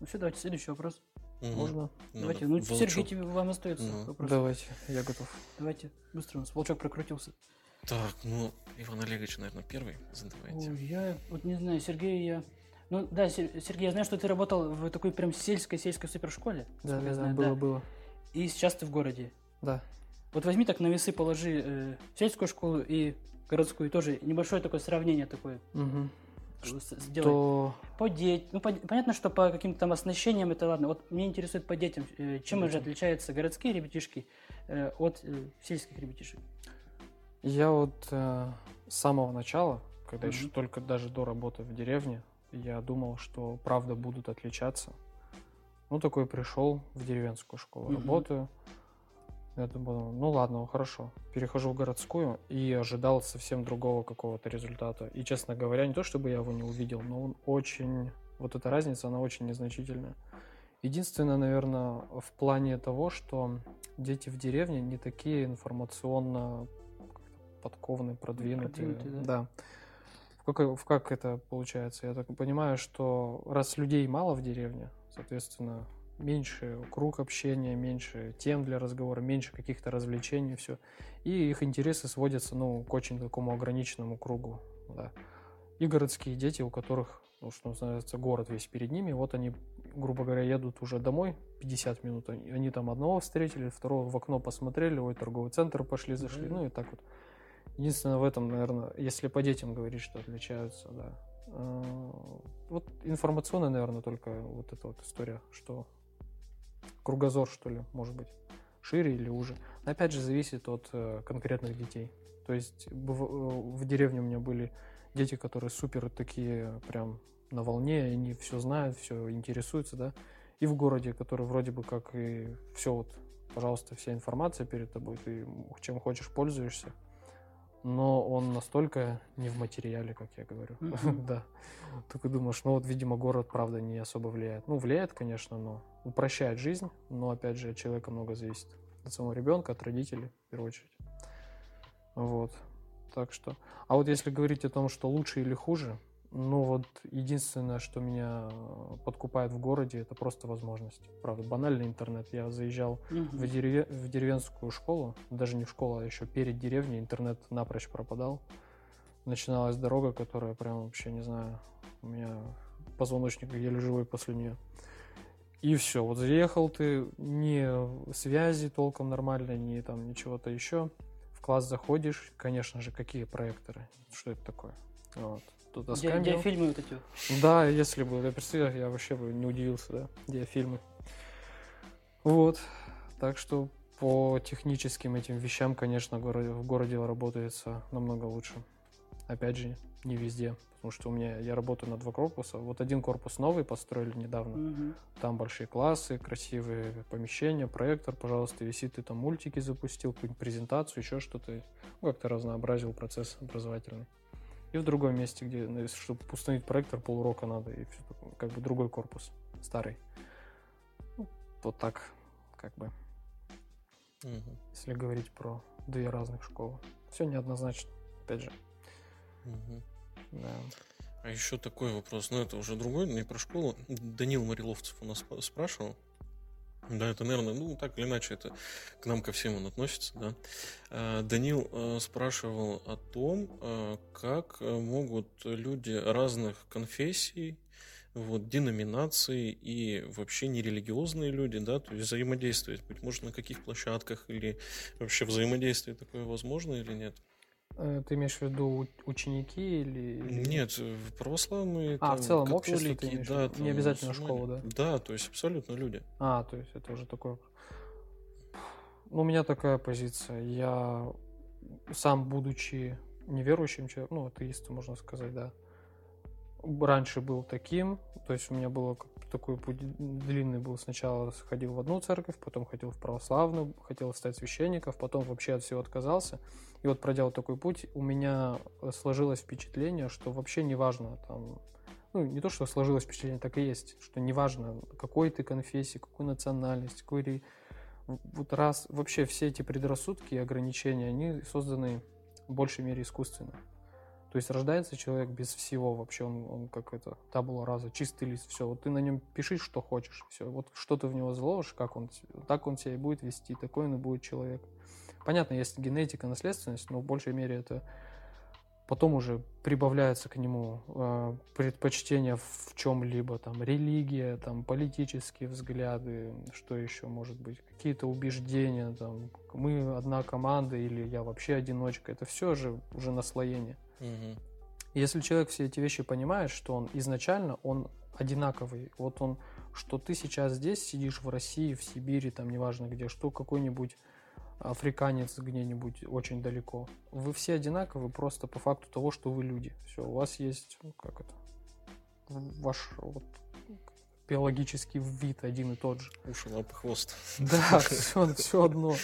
Ну все, давайте следующий вопрос. Мгм. Можно? Надо. Давайте, ну, Волчок. Сергей, тебе, вам остается Ну, вопрос. Давайте, я готов. Давайте, быстро у нас волчок прокрутился. Так, ну, Иван Олегович, наверное, первый задавайте. Ой, я вот не знаю, Сергей, я... Ну да, Сер- Сергей, я знаю, что ты работал в такой прям сельской-сельской супершколе. Да, да, я да, знаю, было, было. И сейчас ты в городе. Да. Вот возьми так на весы, положи э, сельскую школу и городскую тоже. Небольшое такое сравнение такое Мгм. С- сделай. То По детям. Ну, по- понятно, что по каким-то там оснащениям это ладно. Вот меня интересует по детям. э, чем же отличаются городские ребятишки э, от э, сельских ребятишек? Я вот э, с самого начала, когда еще Мгм. только даже до работы в деревне, я думал, что правда будут отличаться. Ну, такой пришел в деревенскую школу, Мгм. работаю. Я думал, ну ладно, хорошо. Перехожу в городскую и ожидал совсем другого какого-то результата. И, честно говоря, не то чтобы я его не увидел, но он очень... Вот эта разница, она очень незначительная. Единственное, наверное, в плане того, что дети в деревне не такие информационно подкованные, продвинутые. Продвинутые, да. В как, в как это получается? Я так понимаю, что раз людей мало в деревне, соответственно, меньше круг общения, меньше тем для разговора, меньше каких-то развлечений, все. И их интересы сводятся, ну, к очень такому ограниченному кругу, да. И городские дети, у которых, ну, что называется, город весь перед ними, вот они, грубо говоря, едут уже домой 50 минут, они, они там одного встретили, второго в окно посмотрели, ой, торговый центр пошли, зашли, Да. ну и так вот. Единственное в этом, наверное, если по детям говорить, что отличаются, да. А, Вот информационная, наверное, только вот эта вот история, что кругозор, что ли, может быть, шире или уже. Но опять же, зависит от э, конкретных детей. То есть быв- э, в деревне у меня были дети, которые супер такие прям на волне, они все знают, все интересуются, да. И в городе, который вроде бы как и все вот, пожалуйста, вся информация перед тобой, ты чем хочешь пользуешься. Но он настолько не в материале, как я говорю. Да. Только думаешь, ну вот, видимо, город, правда, не особо влияет. Ну, влияет, конечно, но упрощает жизнь, но, опять же, от человека много зависит. От самого ребенка, от родителей, в первую очередь. Вот. Так что... А вот если говорить о том, что лучше или хуже, ну вот единственное, что меня э, подкупает в городе, это просто возможности. Правда, банальный интернет. Я заезжал Мгм. в, дереве- в деревенскую школу, даже не в школу, а еще перед деревней, интернет напрочь пропадал. Начиналась дорога, которая прям вообще, не знаю, у меня позвоночник еле живой после нее. И все, вот заехал ты, ни связи толком нормальной, ни там ничего-то еще. В класс заходишь, конечно же, какие проекторы? Что это такое? Вот. Тут Ди-. Диафильмы вот эти. Да, если бы, я представляю, я вообще бы не удивился, да, диафильмы. Вот, так что по техническим этим вещам, конечно, в городе работается намного лучше. Опять же, не везде, потому что у меня, я работаю на два корпуса. Вот один корпус новый построили недавно. Мгм. Там большие классы, красивые помещения, проектор, пожалуйста, висит, ты там мультики запустил, какую-нибудь презентацию, еще что-то. Ну, как-то разнообразил процесс образовательный. И в другом месте, где, ну, чтобы установить проектор, полурока надо, и такое, как бы другой корпус, старый. Ну, вот так, как бы, Мгм. если говорить про две разных школы. Все неоднозначно, опять же. Мгм. Да. А еще такой вопрос, ну это уже другой, не про школу. Данил Мариловцев у нас спрашивал. Да, это, наверное, ну так или иначе, это к нам ко всем он относится, да. А, Данил э, спрашивал о том, э, как могут люди разных конфессий, вот, деноминаций и вообще нерелигиозные люди, да, то есть взаимодействовать, быть может, на каких площадках или вообще взаимодействие такое возможно или нет? Э, Ты имеешь в виду ученики или... Нет, э, православные, А, в там, целом общество ты католики, имеешь в да, виду? Не там, обязательно мусульмане. школа, Да, то есть абсолютно люди. А, то есть это уже такое... Ну, у меня такая позиция. Я сам, будучи неверующим человеком, ну, атеистом, можно сказать, да, раньше был таким, то есть у меня было такой путь длинный был. Сначала ходил в одну церковь, потом ходил в православную, хотел стать священником, потом вообще от всего отказался. И вот проделал такой путь, у меня сложилось впечатление, что вообще не важно там, ну, не то, что сложилось впечатление, так и есть, что неважно, какой ты конфессии, какую национальность, какой вот раз вообще все эти предрассудки и ограничения, они созданы в большей мере искусственно. То есть рождается человек без всего вообще, он, он как это, табула раза, чистый лист, все. Вот ты на нем пиши, что хочешь, все. Вот что ты в него заложишь, как он, так он себя и будет вести, такой он и будет человек. Понятно, есть генетика, наследственность, но в большей мере это потом уже прибавляется к нему э, предпочтение в чем-либо, там, религия, там, политические взгляды, что еще может быть, какие-то убеждения, там, мы одна команда или я вообще одиночка, это все же уже наслоение. Мгм. Если человек все эти вещи понимает, что он изначально, он одинаковый, вот он, что ты сейчас здесь сидишь в России, в Сибири, там, неважно где, что какой-нибудь африканец где-нибудь очень далеко. Вы все одинаковы просто по факту того, что вы люди. Все, у вас есть, ну, как это, ваш вот, биологический вид один и тот же. Уши, лапы, хвост. Да, все, все одно.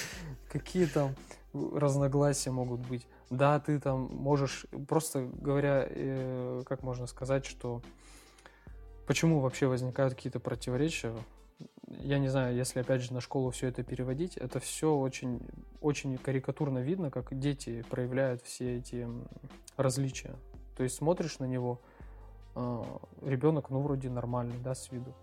Какие там разногласия могут быть. Да, ты там можешь, просто говоря, э, как можно сказать, что почему вообще возникают какие-то противоречия, я не знаю, если опять же на школу все это переводить, это все очень, очень карикатурно видно, как дети проявляют все эти различия. То есть смотришь на него, ребенок, ну, вроде нормальный, да, с виду.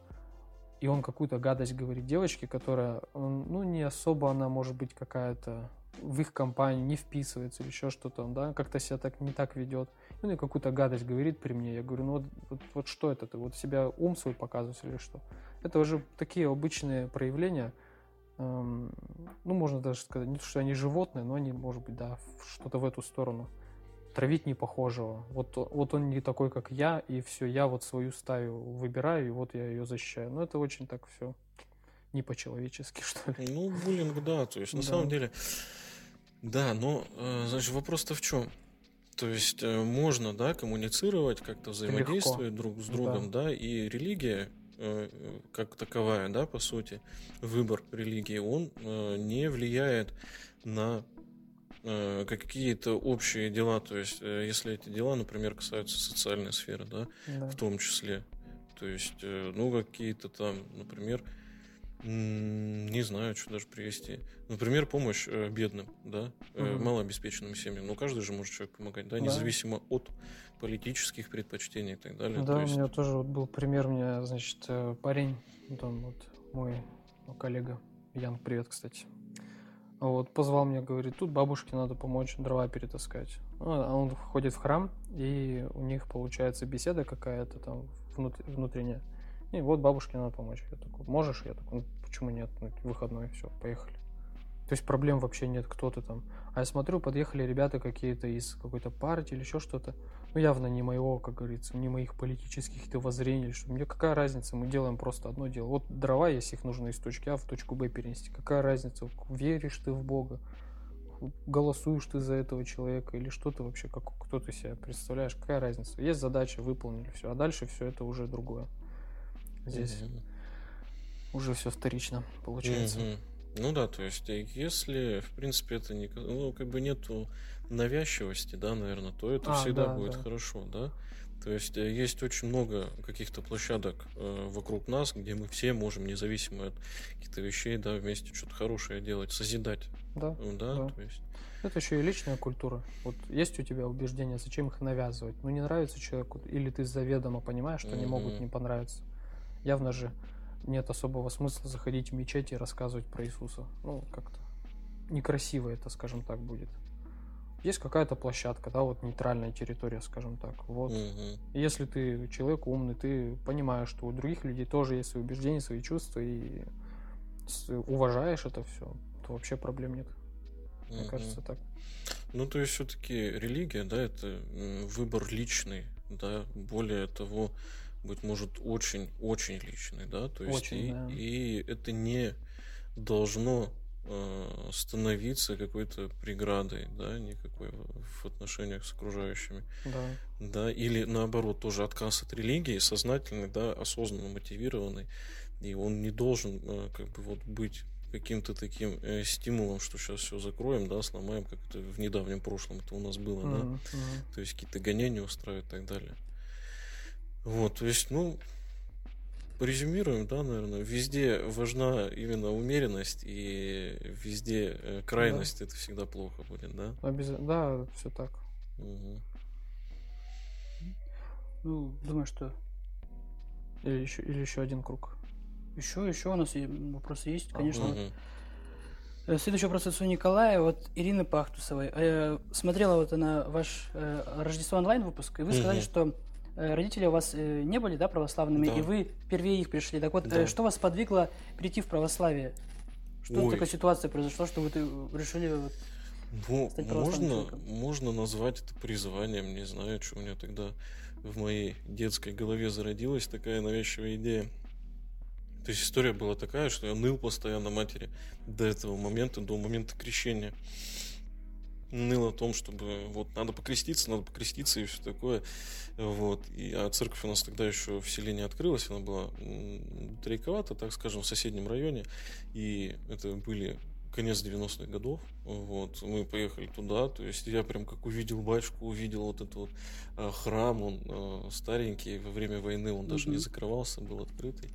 И он какую-то гадость говорит девочке, которая, ну, не особо она может быть какая-то в их компании не вписывается или еще что-то, да, как-то себя так не так ведет. И Он ей какую-то гадость говорит при мне. Я говорю, ну вот, вот, вот что это ты? Вот себя ум свой показываешь или что? Это уже такие обычные проявления, эм, ну, можно даже сказать, не то, что они животные, но они, может быть, да, что-то в эту сторону. Травить непохожего. Вот, о- вот он не такой, как я, и все, я вот свою стаю выбираю, и вот я ее защищаю. Ну, это очень так все не по-человечески, что ли. Ну, буллинг, да, то есть на Да. самом деле, да, но, э, значит, вопрос-то в чем? То есть э, можно, да, коммуницировать, как-то взаимодействовать друг с другом, да, и религия э, как таковая, да, по сути, выбор религии, он не влияет на какие-то общие дела, то есть если эти дела, например, касаются социальной сферы, да, Да. в том числе. То есть, ну, какие-то там, например, не знаю, что даже привести. Например, помощь э, бедным, да, Мгм. малообеспеченным семьям. Ну, каждый же может человек помогать, да, Да. независимо от политических предпочтений и так далее. Да, То у есть, меня тоже вот был пример, у меня, значит, э, парень, там вот мой коллега, Ян, привет, кстати. Вот, позвал меня, говорит, тут бабушке надо помочь дрова перетаскать. Ну, а он ходит в храм, и у них получается беседа какая-то там внут- внутренняя. И вот бабушке надо помочь. Я такой, можешь? Я такой, ну, почему нет? Ну, выходной, все, поехали. То есть проблем вообще нет, кто ты там. А я смотрю, подъехали ребята какие-то из какой-то партии или еще что-то. Ну, явно не моего, как говорится, не моих политических каких-то воззрений. Что. Мне какая разница, мы делаем просто одно дело. Вот дрова, если их нужно из точки А в точку Б перенести. Какая разница, веришь ты в Бога, голосуешь ты за этого человека или что ты вообще, как, кто ты себя представляешь, какая разница. Есть задача, выполнили все, а дальше все это уже другое. Здесь мгм. уже все вторично получается. Мгм. Ну да, то есть, э, если, в принципе, это не, ну, как бы нету навязчивости, да, наверное, то это А, всегда да, будет да. хорошо, да. То есть э, есть очень много каких-то площадок э, вокруг нас, где мы все можем, независимо от каких-то вещей, да, вместе что-то хорошее делать, созидать, Да. ну, да, да. то есть. Это еще и личная культура. Вот есть у тебя убеждения, зачем их навязывать? Ну, не нравится человеку, или ты заведомо понимаешь, что они могут не понравиться. Явно же нет особого смысла заходить в мечеть и рассказывать про Иисуса. Ну, как-то некрасиво это, скажем так, будет. Есть какая-то площадка, да, вот нейтральная территория, скажем так. Вот. И Если ты человек умный, ты понимаешь, что у других людей тоже есть свои убеждения, свои чувства, и уважаешь это все, то вообще проблем нет. Мне кажется, так. Ну, то есть, все-таки религия, да, это выбор личный, да, более того, быть может, очень-очень личный, да, то есть, Очень, и, да. и это не должно э, становиться какой-то преградой, да, никакой в отношениях с окружающими. Да. Да, или наоборот, тоже отказ от религии, сознательный, да, осознанно мотивированный, и он не должен э, как бы вот быть каким-то таким э, стимулом, что сейчас все закроем, да, сломаем, как это в недавнем прошлом это у нас было, да, Мгм, мгм. то есть какие-то гонения устраивать и так далее. Вот, то есть, ну, резюмируем, да, наверное, везде важна именно умеренность, и везде э, крайность это всегда плохо будет, да. Обяза- Да, все так. Мгм. Ну, думаю, что Или еще, или еще один круг. еще, еще у нас вопросы есть, конечно. Э, Следующий вопрос от Николая, вот Ирины Пахтусовой. Э, Смотрела вот она ваш э, Рождество онлайн выпуск, и вы сказали, Мгм. что родители у вас э, не были, да, православными, Да. и вы впервые их пришли. Так вот, э, Да. что вас подвигло прийти в православие? Что Ой. такая ситуация произошла, что вы э, решили вот, Ну, можно, человеком? можно назвать это призванием, не знаю, что у меня тогда в моей детской голове зародилась такая навязчивая идея. То есть история была такая, что я ныл постоянно матери до этого момента, до момента крещения. Ныл о том, чтобы вот надо покреститься, надо покреститься и все такое. Вот. И, а церковь у нас тогда еще в селе не открылась, она была далековато, так скажем, в соседнем районе. И это были конец 90-х годов. Вот. Мы поехали туда. То есть я прям как увидел батюшку, увидел вот этот вот а, храм, он а, старенький, во время войны он даже не Мгм. закрывался, был открытый.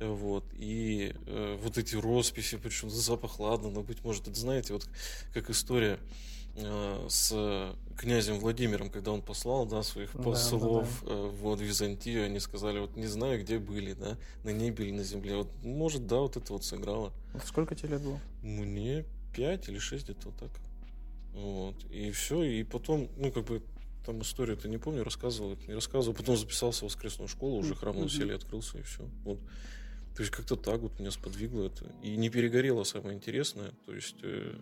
Вот. И э, вот эти росписи, причем запах ладно, но быть может, это знаете, вот как история э, с князем Владимиром, когда он послал, да, своих Да, да, послов э, вот в Византию, они сказали, вот не знаю, где были, да, на небе или на земле. Вот, может, да, вот это вот сыграло. Сколько тебе лет было? Мне 5 или 6 где-то вот так. Вот. И все. И потом, ну, как бы, там историю-то не помню, рассказывал, не рассказывал. Потом записался в воскресную школу, уже храм на селе открылся, и все. Вот. То есть как-то так вот меня сподвигло это. И не перегорело самое интересное. То есть э,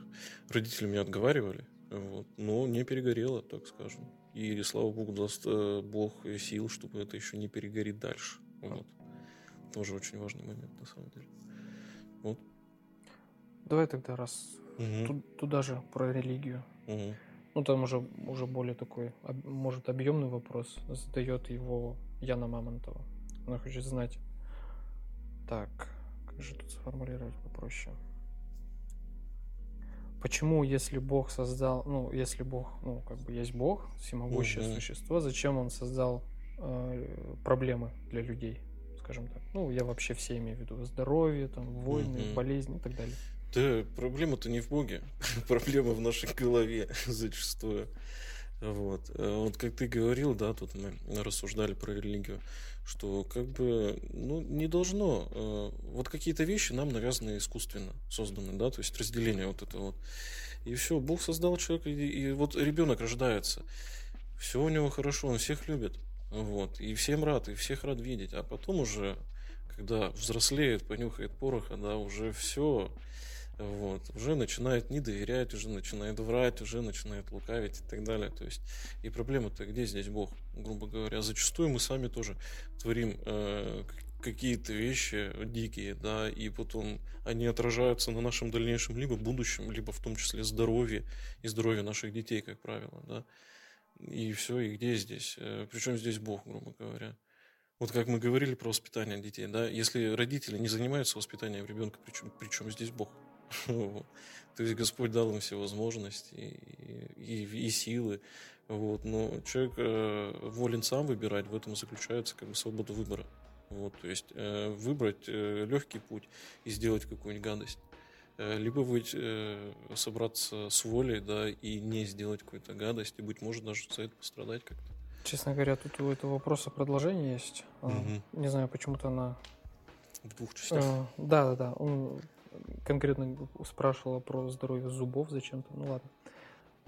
родители меня отговаривали, вот, но не перегорело, так скажем. И слава богу, даст э, Бог сил, чтобы это еще не перегорит дальше. Вот. Тоже очень важный момент, на самом деле. Вот. Давай тогда раз Мгм. ту- туда же про религию. Мгм. Ну, там уже, уже более такой, может, объемный вопрос. Задает его Яна Мамонтова. Она хочет знать. Так, как же тут сформулировать попроще? Почему, если Бог создал, ну, если Бог, ну, как бы есть Бог, всемогущее Мгм. существо, зачем он создал э, проблемы для людей, скажем так? Ну, я вообще все имею в виду здоровье, там, войны, Мгм. болезни и так далее. Да, проблема-то не в Боге, проблема в нашей голове зачастую. Вот. Э, вот как ты говорил, да, тут мы рассуждали про религию, что как бы, ну, не должно, э, вот какие-то вещи нам навязаны искусственно, созданы, да, то есть разделение вот это вот. И все, Бог создал человека, и, и вот ребенок рождается, все у него хорошо, он всех любит, вот, и всем рад, и всех рад видеть, а потом уже, когда взрослеет, понюхает пороха, да, уже все, вот, уже начинает не доверять, уже начинает врать, уже начинает лукавить и так далее. То есть, и проблема-то где здесь Бог, грубо говоря. Зачастую мы сами тоже творим э, какие-то вещи дикие, да, и потом они отражаются на нашем дальнейшем либо будущем, либо в том числе здоровье и здоровье наших детей, как правило, да. И все, и где здесь? Причем здесь Бог, грубо говоря. Вот как мы говорили про воспитание детей, да, если родители не занимаются воспитанием ребенка, причем, причем здесь Бог. То есть Господь дал им все возможности и, и, и силы. Вот. Но человек э, волен сам выбирать, в этом заключается как бы свобода выбора. Вот. То есть э, выбрать э, легкий путь и сделать какую-нибудь гадость. Э, либо быть, э, собраться с волей, да, и не сделать какую-то гадость, и, быть может, даже за это пострадать как-то. Честно говоря, тут у этого вопроса продолжение есть. Мгм. Не знаю, почему-то она В двух частях. Э, Да, да, да. Он конкретно спрашивал про здоровье зубов зачем-то. Ну ладно.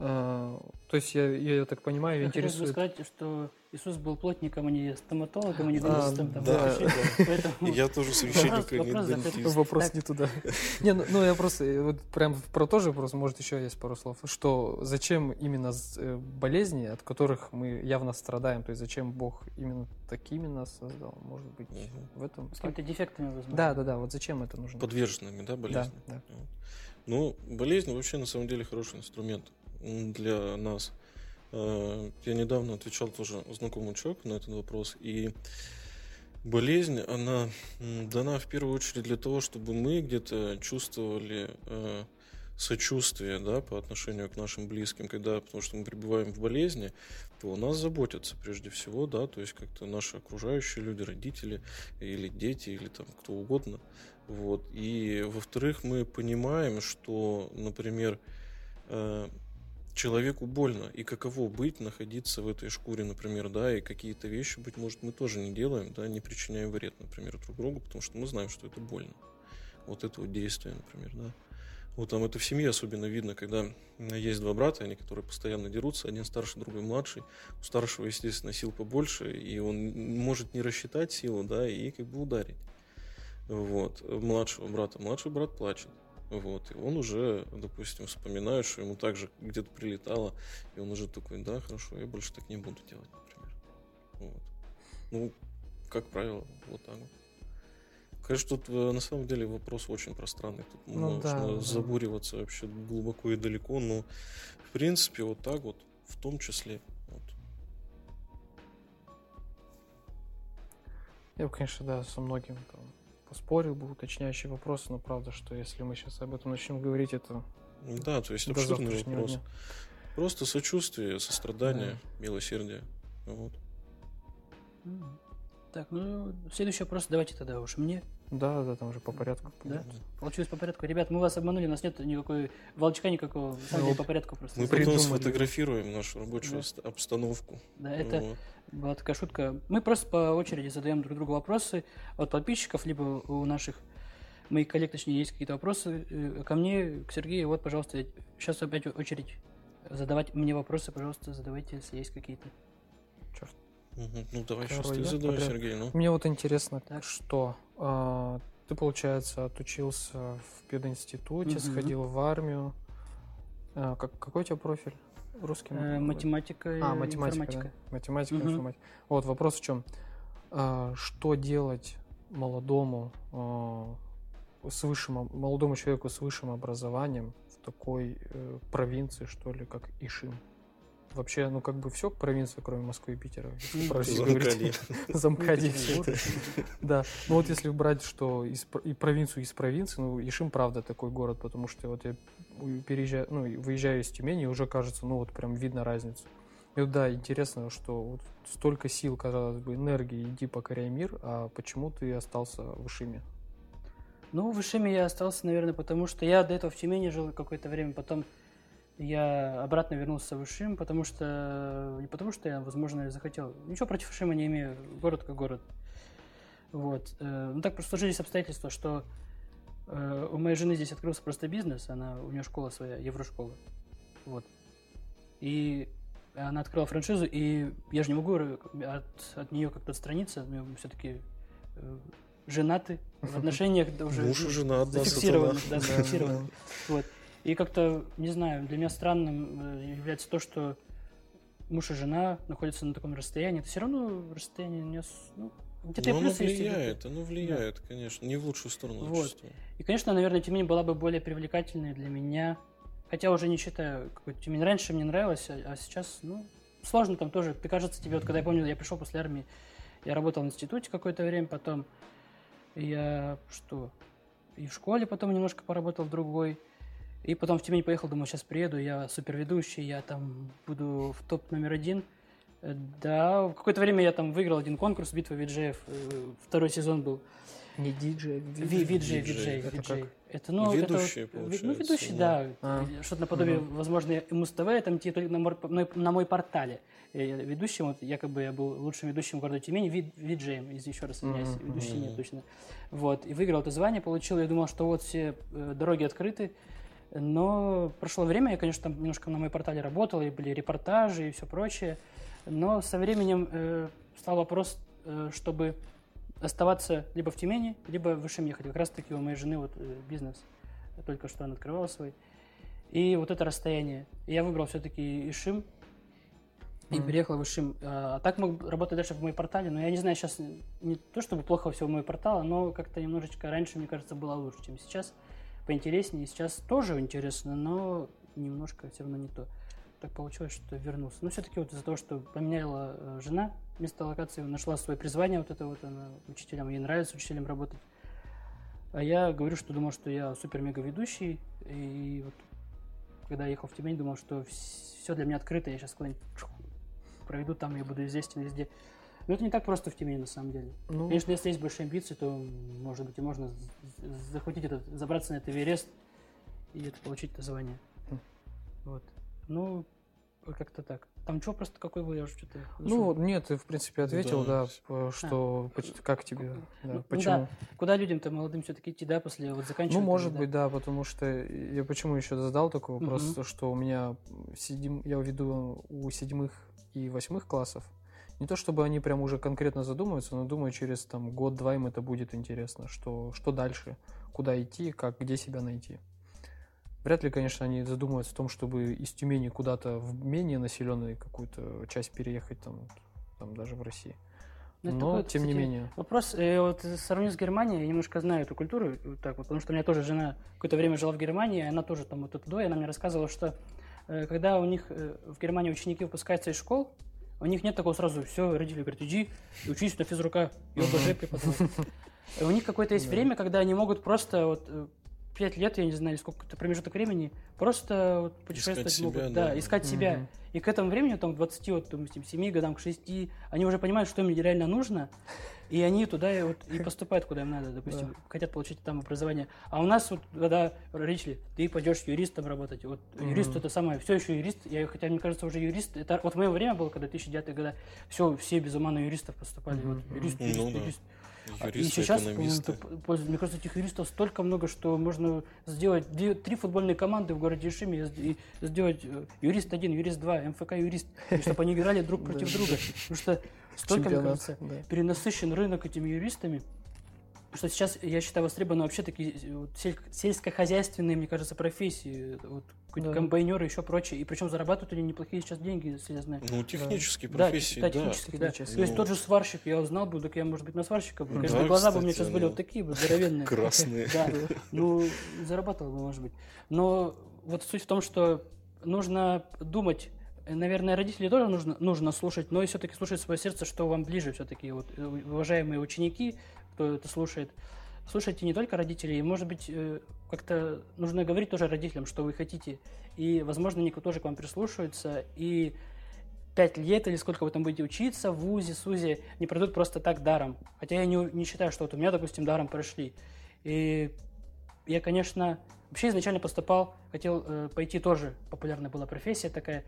Э, То есть я, я так понимаю, Я хотел бы интересует... сказать, что Иисус был плотником, а не стоматологом, а не А, дантистом. там, да, вообще. да. Поэтому- я тоже священник, а не дантист. Вопрос Так. не туда. Не, ну, ну, я просто э, вот прям про то же вопрос, может еще есть пару слов, что зачем именно э, болезни, от которых мы явно страдаем, то есть зачем Бог именно такими нас создал, может быть в этом. С какими-то дефектами, возможно. Да, да, да, вот зачем это нужно? Подверженными, да, болезни? да. Вот. Ну, болезнь вообще на самом деле хороший инструмент для нас. Э, Я недавно отвечал тоже знакомому человеку на этот вопрос, и болезнь, она дана в первую очередь для того, чтобы мы где-то чувствовали э, сочувствие, да, по отношению к нашим близким, когда, потому что мы пребываем в болезни, то о нас заботятся прежде всего, да, то есть как-то наши окружающие люди, родители или дети, или там кто угодно, вот. И, во-вторых, мы понимаем, что, например, э, человеку больно, и каково быть, находиться в этой шкуре, например, да, и какие-то вещи, быть может, мы тоже не делаем, да, не причиняем вред, например, друг другу, потому что мы знаем, что это больно. Вот это вот действие, например, да. Вот там это в семье особенно видно, когда есть два брата, они которые постоянно дерутся, один старший, другой младший. У старшего, естественно, сил побольше, и он может не рассчитать силу, да, и как бы ударить. Вот, младшего брата. Младший брат плачет. Вот, и он уже, допустим, вспоминает, что ему также где-то прилетало, и он уже такой, да, хорошо, я больше так не буду делать, например. Вот. Ну, как правило, вот так вот. Конечно, тут э, на самом деле вопрос очень пространный. Тут Ну можно да, да. забуриваться вообще глубоко и далеко, но в принципе вот так вот, в том числе. Вот. Я бы, конечно, да, со многим там поспорил бы, уточняющие вопросы, но правда, что если мы сейчас об этом начнем говорить, это Да, то есть обширный вопрос. дня. Просто сочувствие, сострадание, милосердие. Вот. Так, ну, следующий вопрос давайте тогда уж мне. Да, да, там уже по порядку. Да? Получилось по порядку. Ребят, мы вас обманули, у нас нет никакой волчка никакого. На самом деле по порядку просто. Мы потом Придумали. сфотографируем нашу рабочую Да. обстановку. Да, это Вот. была такая шутка. Мы просто по очереди задаем друг другу вопросы от подписчиков, либо у наших моих коллег, точнее, есть какие-то вопросы э, ко мне, к Сергею. Вот, пожалуйста, сейчас опять очередь задавать мне вопросы, пожалуйста, задавайте, если есть какие-то. Черт. Ну давай Король, сейчас ты да, задавай, подряд? Сергей. Ну. Мне вот интересно, Так. что а, ты, получается, отучился в пединституте, Мгм. сходил в армию. А, как, какой у тебя профиль? Русский? Э, математика и А, математика, информатика. да? Математика, Мгм. информатика. Вот вопрос в чем? что делать молодому а, с высшим, молодому человеку с высшим образованием в такой э, провинции, что ли, как Ишим? Вообще, ну как бы все провинция, кроме Москвы и Питера. говорить. Замкади Ну, всё это. Да. Ну вот если брать, что и провинцию из провинции, ну Ишим правда такой город, потому что вот я переезжаю, ну выезжаю из Тюмени, и уже кажется, ну вот прям видно разницу. И вот да, интересно, что вот столько сил, казалось бы, энергии, иди покоряй мир, а почему ты остался в Ишиме? Ну, в Ишиме я остался, наверное, потому что я до этого в Тюмени жил какое-то время, потом я обратно вернулся в Ишим, потому что... Не потому что я, возможно, захотел. Ничего против Ишима не имею, город как город. Вот. э, Ну, так просто сложились обстоятельства, что э, у моей жены здесь открылся просто бизнес, она, у нее школа своя, еврошкола. Вот. И она открыла франшизу, и я же не могу от, от нее как-то отстраниться, мы все-таки женаты в отношениях уже Муж и жена сатана. да, зафиксировано. Вот. И как-то, не знаю, для меня странным э, является то, что муж и жена находятся на таком расстоянии. Это все равно расстояние не ну, где-то и Ну, оно плюсы есть, влияет, оно влияет, конечно, не в лучшую сторону Вот. зачастую. И, конечно, наверное, Тюмень была бы более привлекательной для меня. Хотя уже не считаю, какой Тюмень раньше мне нравилась, а, а сейчас, ну, сложно там тоже. Ты кажется, тебе, вот когда я помню, я пришел после армии, я работал в институте какое-то время, потом я что, и в школе потом немножко поработал в другой. И потом в Тюмень поехал, думаю, сейчас приеду, я суперведущий, я там буду в топ номер один. Э, Да, в какое-то время я там выиграл один конкурс «Битва виджеев», э, второй сезон был. Не диджей, Ви- Виджей, Виджей. виджей, Это виджей. как? Это, ну, это Ведущий, вот, ви- получается, Ну, ведущий, да. да. А. Что-то наподобие, Мгм. возможно, Муз-ТВ, там типа на, мор- на, мой портале. э, Ведущим, вот, якобы я был лучшим ведущим города Тюмени, вид, виджеем, еще раз извиняюсь, Мгм, ведущий нет точно. Вот, и выиграл это звание, получил, я думал, что вот все э, дороги открыты, Но прошло время, я, конечно, там немножко на моем портале работал, и были репортажи и все прочее. Но со временем э, стал вопрос, э, чтобы оставаться либо в Тюмени, либо в Ишим ехать. Как раз таки у моей жены вот э, бизнес, только что она открывала свой. И вот это расстояние. И я выбрал все-таки Ишим, и Мгм. переехал в Ишим. А так мог работать дальше в моей портале, но я не знаю, сейчас не то чтобы плохо все в моей портала, но как-то немножечко раньше, мне кажется, было лучше, чем сейчас. Поинтереснее. Сейчас тоже интересно, но немножко все равно не то. Так получилось, что вернулся. Но все-таки вот из-за того, что поменяла э, жена место локации, нашла свое призвание, вот это вот она учителем, ей нравится учителем работать. А я говорю, что думал, что я супер-мега ведущий, и вот когда я ехал в Тюмень, думал, что все для меня открыто, я сейчас куда-нибудь пройду там, я буду известен везде. Но это не так просто в Тюмени, на самом деле. Ну, Конечно, если есть большие амбиции, то, может быть, и можно захватить этот, забраться на этот Эверест и это, получить это звание. Хм. Вот. Ну, как-то так. Там что просто какой уже что-то... ну, нет, ты, в принципе, ответил, Да. да, п- что, поч- как тебе, да, Ну, почему. да. Куда людям-то молодым все-таки идти, да, после вот заканчивания? Ну, может да? быть, да, потому что я почему еще задал такой вопрос, то, что у меня седим, я веду у седьмых и восьмых классов. Не то чтобы они прям уже конкретно задумываются, но думаю, через там год-два им это будет интересно, что, что дальше, куда идти, как, где себя найти. Вряд ли, конечно, они задумываются о том, чтобы из Тюмени куда-то в менее населенную какую-то часть переехать, там, там даже в России. Ну, это Но, такой, тем не кстати, менее. Вопрос, э, вот сравню с Германией, я немножко знаю эту культуру, вот так вот, потому что у меня тоже жена какое-то время жила в Германии, она тоже там вот туда, и она мне рассказывала, что э, когда у них э, в Германии ученики выпускаются из школ, у них нет такого сразу, все, родители говорят, иди и учись на физрука, и ОБЖ преподавай. Э, У них какое-то есть время, когда они могут просто вот э, пять лет, я не знаю, или сколько-то промежуток времени, просто вот путешествовать себя, могут, да. да, искать себя. Мгм. И к этому времени, там, к 20, вот, допустим, 7 годам, к 6, они уже понимают, что им реально нужно, и они туда и, вот, и поступают, куда им надо, допустим, хотят получить там образование. А у нас вот, когда родители, ты пойдешь юристом работать, вот юрист Мгм. это самое, все еще юрист, я, хотя мне кажется, уже юрист, это вот в мое время было, когда 2009 года, все, все без ума на юристов поступали, Мгм, вот, юрист, юрист, Ну да. юрист. А, И Юристы, сейчас, экономисты. мне кажется, этих юристов столько много, что можно сделать две- три футбольные команды в городе Ишиме и сделать э, юрист один, юрист два, МФК юрист, чтобы они играли друг против друга. Потому что столько, мне кажется, перенасыщен рынок этими юристами, что сейчас, я считаю, востребованы вообще такие э, вот сель- сельскохозяйственные, мне кажется, профессии, вот Да. комбайнеры и еще прочее. И причем зарабатывают они неплохие сейчас деньги, если я знаю. Ну, технические Да, профессии, да, да. технически, да. Технически. То есть Ну. тот же сварщик, я узнал бы, так я, может быть, на сварщика бы. Да, Конечно, глаза бы у меня кстати, сейчас были ну, вот такие бы, здоровенные. красные. Да, ну, зарабатывал бы, может быть. Но вот суть в том, что нужно думать, э, наверное, родителей тоже нужно, нужно слушать, но и все-таки слушать свое сердце, что вам ближе все-таки, вот, э, уважаемые ученики, кто это слушает, слушайте не только родителей, может быть, э, как-то нужно говорить тоже родителям, что вы хотите, и, возможно, они тоже к вам прислушаются, и пять лет или сколько вы там будете учиться в ВУЗе, СУЗе, не пройдут просто так даром. Хотя я не, не считаю, что вот у меня, допустим, даром прошли. И я, конечно, вообще изначально поступал, хотел э, пойти тоже, популярная была профессия такая,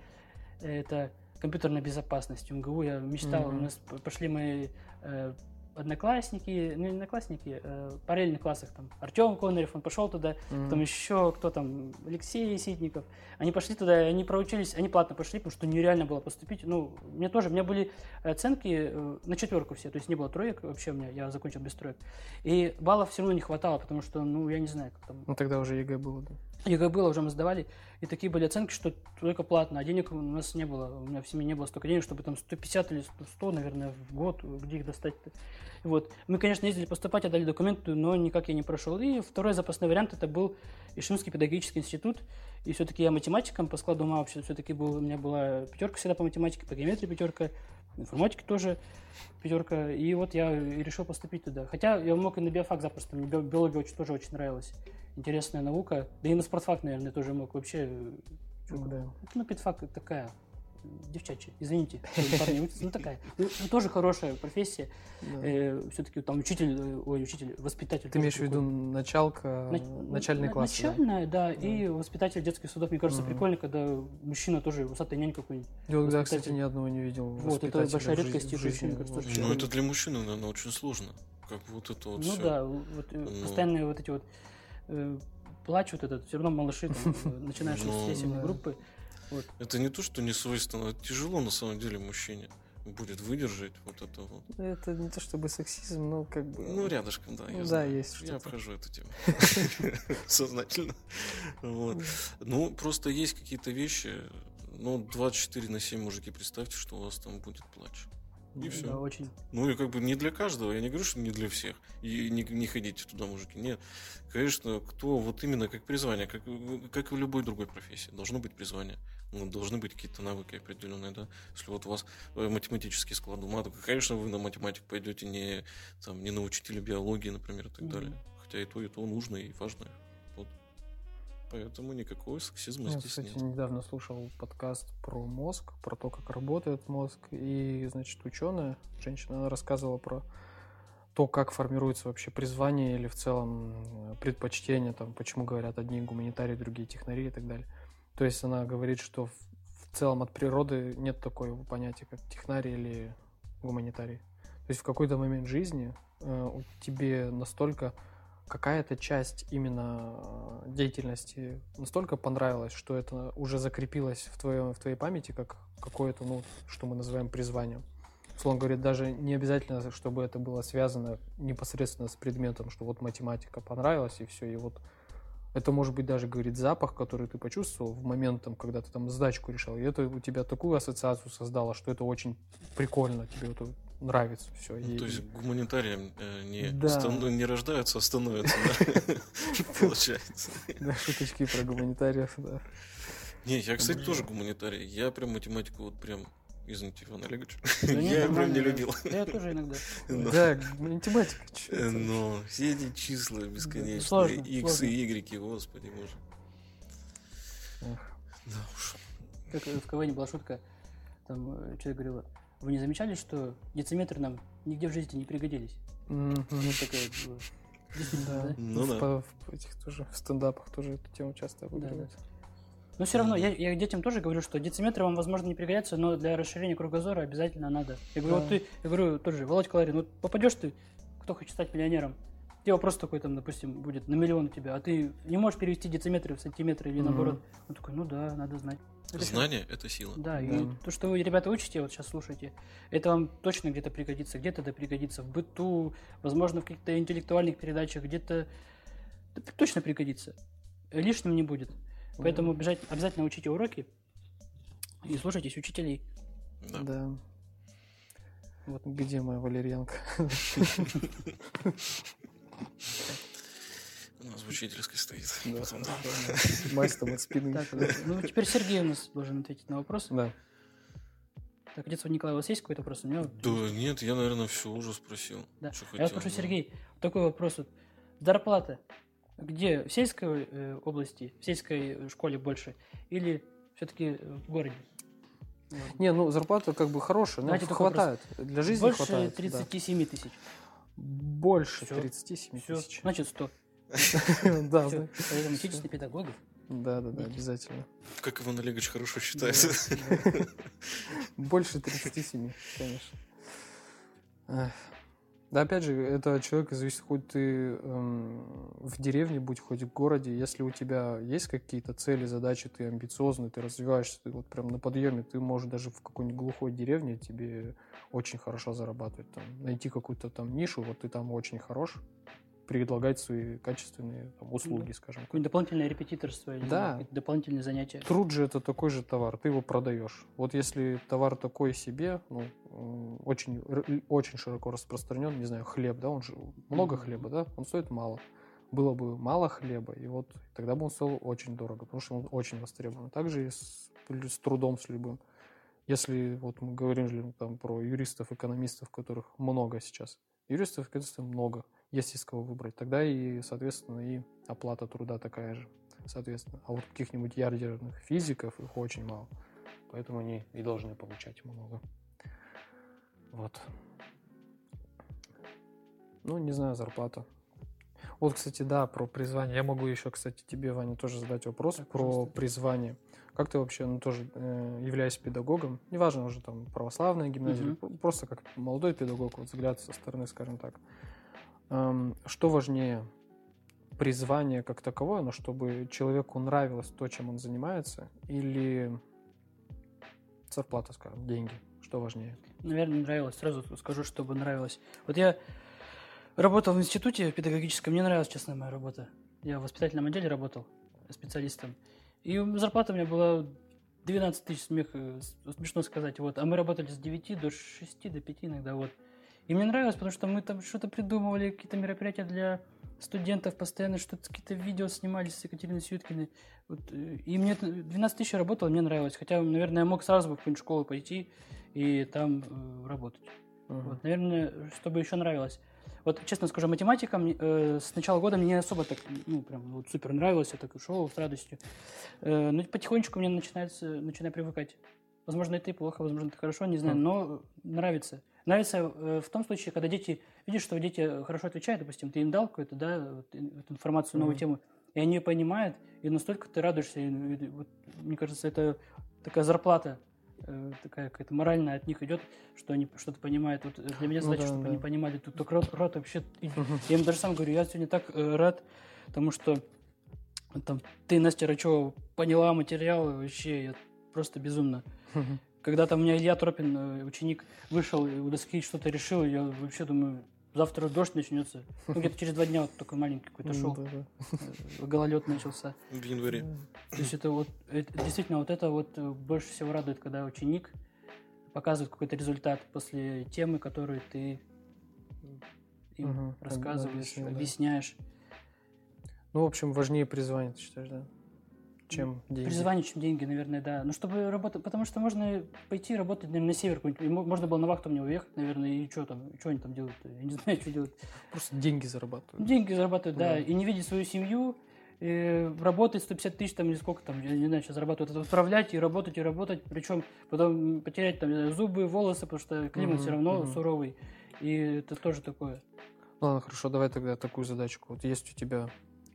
э, это компьютерная безопасность МГУ. Я мечтал, Мгм. у нас пошли мои э, одноклассники, ну не одноклассники, э, параллельных классах, там, Артем Конорев, он пошел туда, Мгм. там еще кто там, Алексей Ситников. Они пошли туда, они проучились, они платно пошли, потому что нереально было поступить. Ну, мне тоже, у меня были оценки э, на четверку все, то есть не было троек вообще у меня, я закончил без троек. И баллов все равно не хватало, потому что, ну, я не знаю, как там, Ну, тогда уже ЕГЭ было, да. ЕГЭ было, уже мы сдавали, и такие были оценки, что только платно, а денег у нас не было, у меня в семье не было столько денег, чтобы там 150 или 100, наверное, в год, где их достать-то. Вот. Мы, конечно, ездили поступать, отдали документы, но никак я не прошел. И второй запасной вариант это был Ишимский педагогический институт. И все-таки я математиком по складу ума вообще все-таки был, у меня была пятерка всегда по математике, по геометрии пятерка, информатике тоже пятерка. И вот я и решил поступить туда. Хотя я мог и на биофак запросто, мне био- биология очень, тоже очень нравилась. Интересная наука. Да и на спортфак, наверное, тоже мог. Вообще, э, Да. ну, педфак такая, девчачья, извините, парни учатся, ну такая. Ну, тоже хорошая профессия. Да. все-таки там учитель, э, ой, учитель, воспитатель. Ты имеешь в виду началка, На- начальный на- класс? да? Начальная, да, и воспитатель детских судов. Мне кажется, Мгм. прикольно, когда мужчина тоже, усатый нянь какой-нибудь. Я, да, кстати, ни одного не видел. Вот, это большая редкость и кажется, вообще. Ну, это для мужчины, наверное, очень сложно. Как вот это вот ну всё. да, вот, э, Ну. постоянные вот эти вот э, плач вот этот, все равно малыши, там, э, начинаешь Ну, естественные да. группы. Вот. Это не то, что не свойственно, это тяжело на самом деле мужчине будет выдержать вот это вот. Это не то чтобы сексизм, но как бы... Ну, рядышком, да. я Ну да, знаю. есть Я что-то. обхожу эту тему. Сознательно. Вот. Ну, просто есть какие-то вещи. Ну, 24 на 7 мужики, представьте, что у вас там будет плач. И Да, все. очень. Ну, и как бы не для каждого. Я не говорю, что не для всех. И не, не ходите туда, мужики. Нет. Конечно, кто вот именно как призвание, как, как и в любой другой профессии, должно быть призвание. Ну, должны быть какие-то навыки определенные, да. Если вот у вас э, математический склад ума, то, конечно, вы на математику пойдете не, там, не на учителя биологии, например, и так Мгм. далее. Хотя и то, и то нужно и важно. Поэтому никакого сексизма Я, здесь кстати, нет. недавно слушал подкаст про мозг, про то, как работает мозг. И, значит, ученая, женщина, она рассказывала про то, как формируется вообще призвание или в целом э, предпочтение, там, почему говорят одни гуманитарии, другие технари и так далее. То есть она говорит, что в, в целом от природы нет такого понятия, как технарий или гуманитарий. То есть в какой-то момент жизни э, тебе настолько какая-то часть именно э, деятельности настолько понравилась, что это уже закрепилось в, твоем, в твоей памяти как какое-то, ну, что мы называем призванием. Условно говоря, даже не обязательно, чтобы это было связано непосредственно с предметом, что вот математика понравилась и все, и вот это может быть даже, говорит, запах, который ты почувствовал в момент, там, когда ты там сдачку решал, и это у тебя такую ассоциацию создало, что это очень прикольно, тебе это нравится все. Ну, то есть гуманитарием э, не, Да. стан- не рождаются, а становятся, да? Получается. Да, шуточки про гуманитариев, да. Не, я, кстати, тоже гуманитарий. Я прям математику вот прям, извините, Иван Олегович, Да нет, я прям не любил. Я тоже иногда. Но- Да, математика? Но все эти числа бесконечные, Сложно, x сложно. и y, господи боже. Эх. Да уж. Как в КВН была шутка, там э, человек говорил, вы не замечали, что дециметры нам нигде в жизни не пригодились? Ну. Действительно, Да. да? Ну в, да. в этих тоже в стендапах тоже эту тему часто обыгрывают. Но все равно, я, я детям тоже говорю, что дециметры вам, возможно, не пригодятся, но для расширения кругозора обязательно надо. Я говорю, Да. вот ты, я говорю, тоже, Володь Каларин, вот попадешь ты, кто хочет стать миллионером, тебе вопрос такой, там, допустим, будет на миллион у тебя, а ты не можешь перевести дециметры в сантиметры или наоборот. Он такой, ну да, надо знать. Это Знание – это сила. Да, и Да. то, что вы, ребята, учите, вот сейчас слушайте, это вам точно где-то пригодится, где-то да пригодится в быту, возможно, в каких-то интеллектуальных передачах, где-то да, точно пригодится. Лишним не будет. Поэтому обязательно, обязательно учите уроки и слушайтесь учителей. Да. Да. Вот. Где моя валерьянка? У нас в учительской стоит. Да. Пацан. Мазь там от спины. Так, ну теперь Сергей у нас должен ответить на вопрос. Да. Так, отец Николай, у вас есть какой-то вопрос? У него... Да нет, я, наверное, все уже спросил. Да. что я спрошу, да. Сергей, такой вопрос. Вот. Зарплата где? В сельской э, области, в сельской э, школе больше? Или все-таки в городе? Не, ну зарплата как бы хорошая, но хватает. Для жизни Больше хватает. да. 37 тысяч. Больше Всё. 37 Все, тысяч. значит 100. Да. Поэтому учитесь на педагогов. Да, да, да, обязательно. Как Иван Олегович хорошо считает. Больше 37, конечно. Да, опять же, это от человека зависит, хоть ты эм, в деревне будь, хоть в городе, если у тебя есть какие-то цели, задачи, ты амбициозный, ты развиваешься, ты вот прям на подъеме, ты можешь даже в какой-нибудь глухой деревне тебе очень хорошо зарабатывать, там, найти какую-то там нишу, вот ты там очень хорош, предлагать свои качественные там, услуги, скажем. Какое-нибудь дополнительное репетиторство, или Да. дополнительные занятия. Труд же это такой же товар, ты его продаешь. Вот если товар такой себе, ну, очень, очень широко распространен, не знаю, хлеб, да, он же много хлеба, да, он стоит мало. Было бы мало хлеба, и вот тогда бы он стоил очень дорого, потому что он очень востребован. Также и с, с трудом с любым. Если вот мы говорим же там про юристов, экономистов, которых много сейчас. Юристов, экономистов много, есть из кого выбрать. Тогда и, соответственно, и оплата труда такая же соответственно. А вот каких-нибудь ядерных физиков их очень мало. Поэтому они и должны получать много. Вот. Ну, не знаю, зарплата. Вот, кстати, да, про призвание. Я могу еще, кстати, тебе, Ваня, тоже задать вопрос Так, про пожалуйста. призвание. Как ты вообще, ну, тоже э, являясь педагогом, неважно уже там православная гимназия, про- просто как молодой педагог, вот взгляд со стороны, скажем так. Что важнее, призвание как таковое, но чтобы человеку нравилось то, чем он занимается, или зарплата, скажем, деньги, что важнее? Наверное, нравилось. Сразу скажу, чтобы нравилось. Вот я работал в институте педагогическом, мне нравилась, честно, моя работа. Я в воспитательном отделе работал специалистом. И зарплата у меня была 12 тысяч, смех, э, смешно сказать, вот. А мы работали с 9 до 6, до 5 иногда, вот. И мне нравилось, потому что мы там что-то придумывали, какие-то мероприятия для студентов, постоянно что-то, какие-то видео снимали с Екатериной Сюткиной. Вот, э, и мне это- 12 тысяч работало, мне нравилось. Хотя, наверное, я мог сразу бы в какую-нибудь школу пойти и там э, работать. Мгм. Вот, наверное, чтобы еще нравилось. Вот, честно скажу, математика э, с начала года мне не особо так, ну, прям вот супер нравилось, я так и шел с радостью. Э, но потихонечку мне начинается, начинаю привыкать. Возможно, это и плохо, возможно, это хорошо, не знаю, Мгм. но нравится. Нравится э, в том случае, когда дети, видишь, что дети хорошо отвечают, допустим, ты им дал какую-то, да, вот, эту информацию, новую Мгм. тему, и они ее понимают, и настолько ты радуешься, и, и вот, мне кажется, это такая зарплата, э, такая какая-то моральная от них идет, что они что-то понимают. Вот для меня Ну задача, да, чтобы да. они понимали. Тут только рот, рот вообще... и- Мгм. Я им даже сам говорю, я сегодня так э, рад, потому что там ты, Настя Рачева, поняла материал, и вообще я просто безумно. Мгм. Когда там у меня Илья Тропин, э, ученик, вышел и у доски что-то решил, я вообще думаю, завтра дождь начнется. Ну, где-то через два дня вот такой маленький какой-то шел, да. гололед начался. В январе. То есть это вот, это- действительно, вот это вот э, больше всего радует, когда ученик показывает какой-то результат после темы, которую ты им Мгм. рассказываешь, Объяснил, да. объясняешь. Ну, в общем, важнее призвание, ты считаешь, да? Чем деньги. Призвание, чем деньги, наверное, да. Ну, чтобы работать, потому что можно пойти работать, наверное, на север какой-нибудь. И мо- Можно было на вахту мне уехать, наверное, и что там, что они там делают? Я не знаю, что делают. Просто деньги зарабатывают. Деньги зарабатывают, да, Да. и не видеть свою семью, э, работать 150 тысяч там или сколько там, я не знаю, сейчас зарабатывают, это отправлять и работать, и работать, причем потом потерять там знаю, зубы, волосы, потому что климат все равно суровый, и это тоже такое. Ладно, хорошо, давай тогда такую задачку. Вот есть у тебя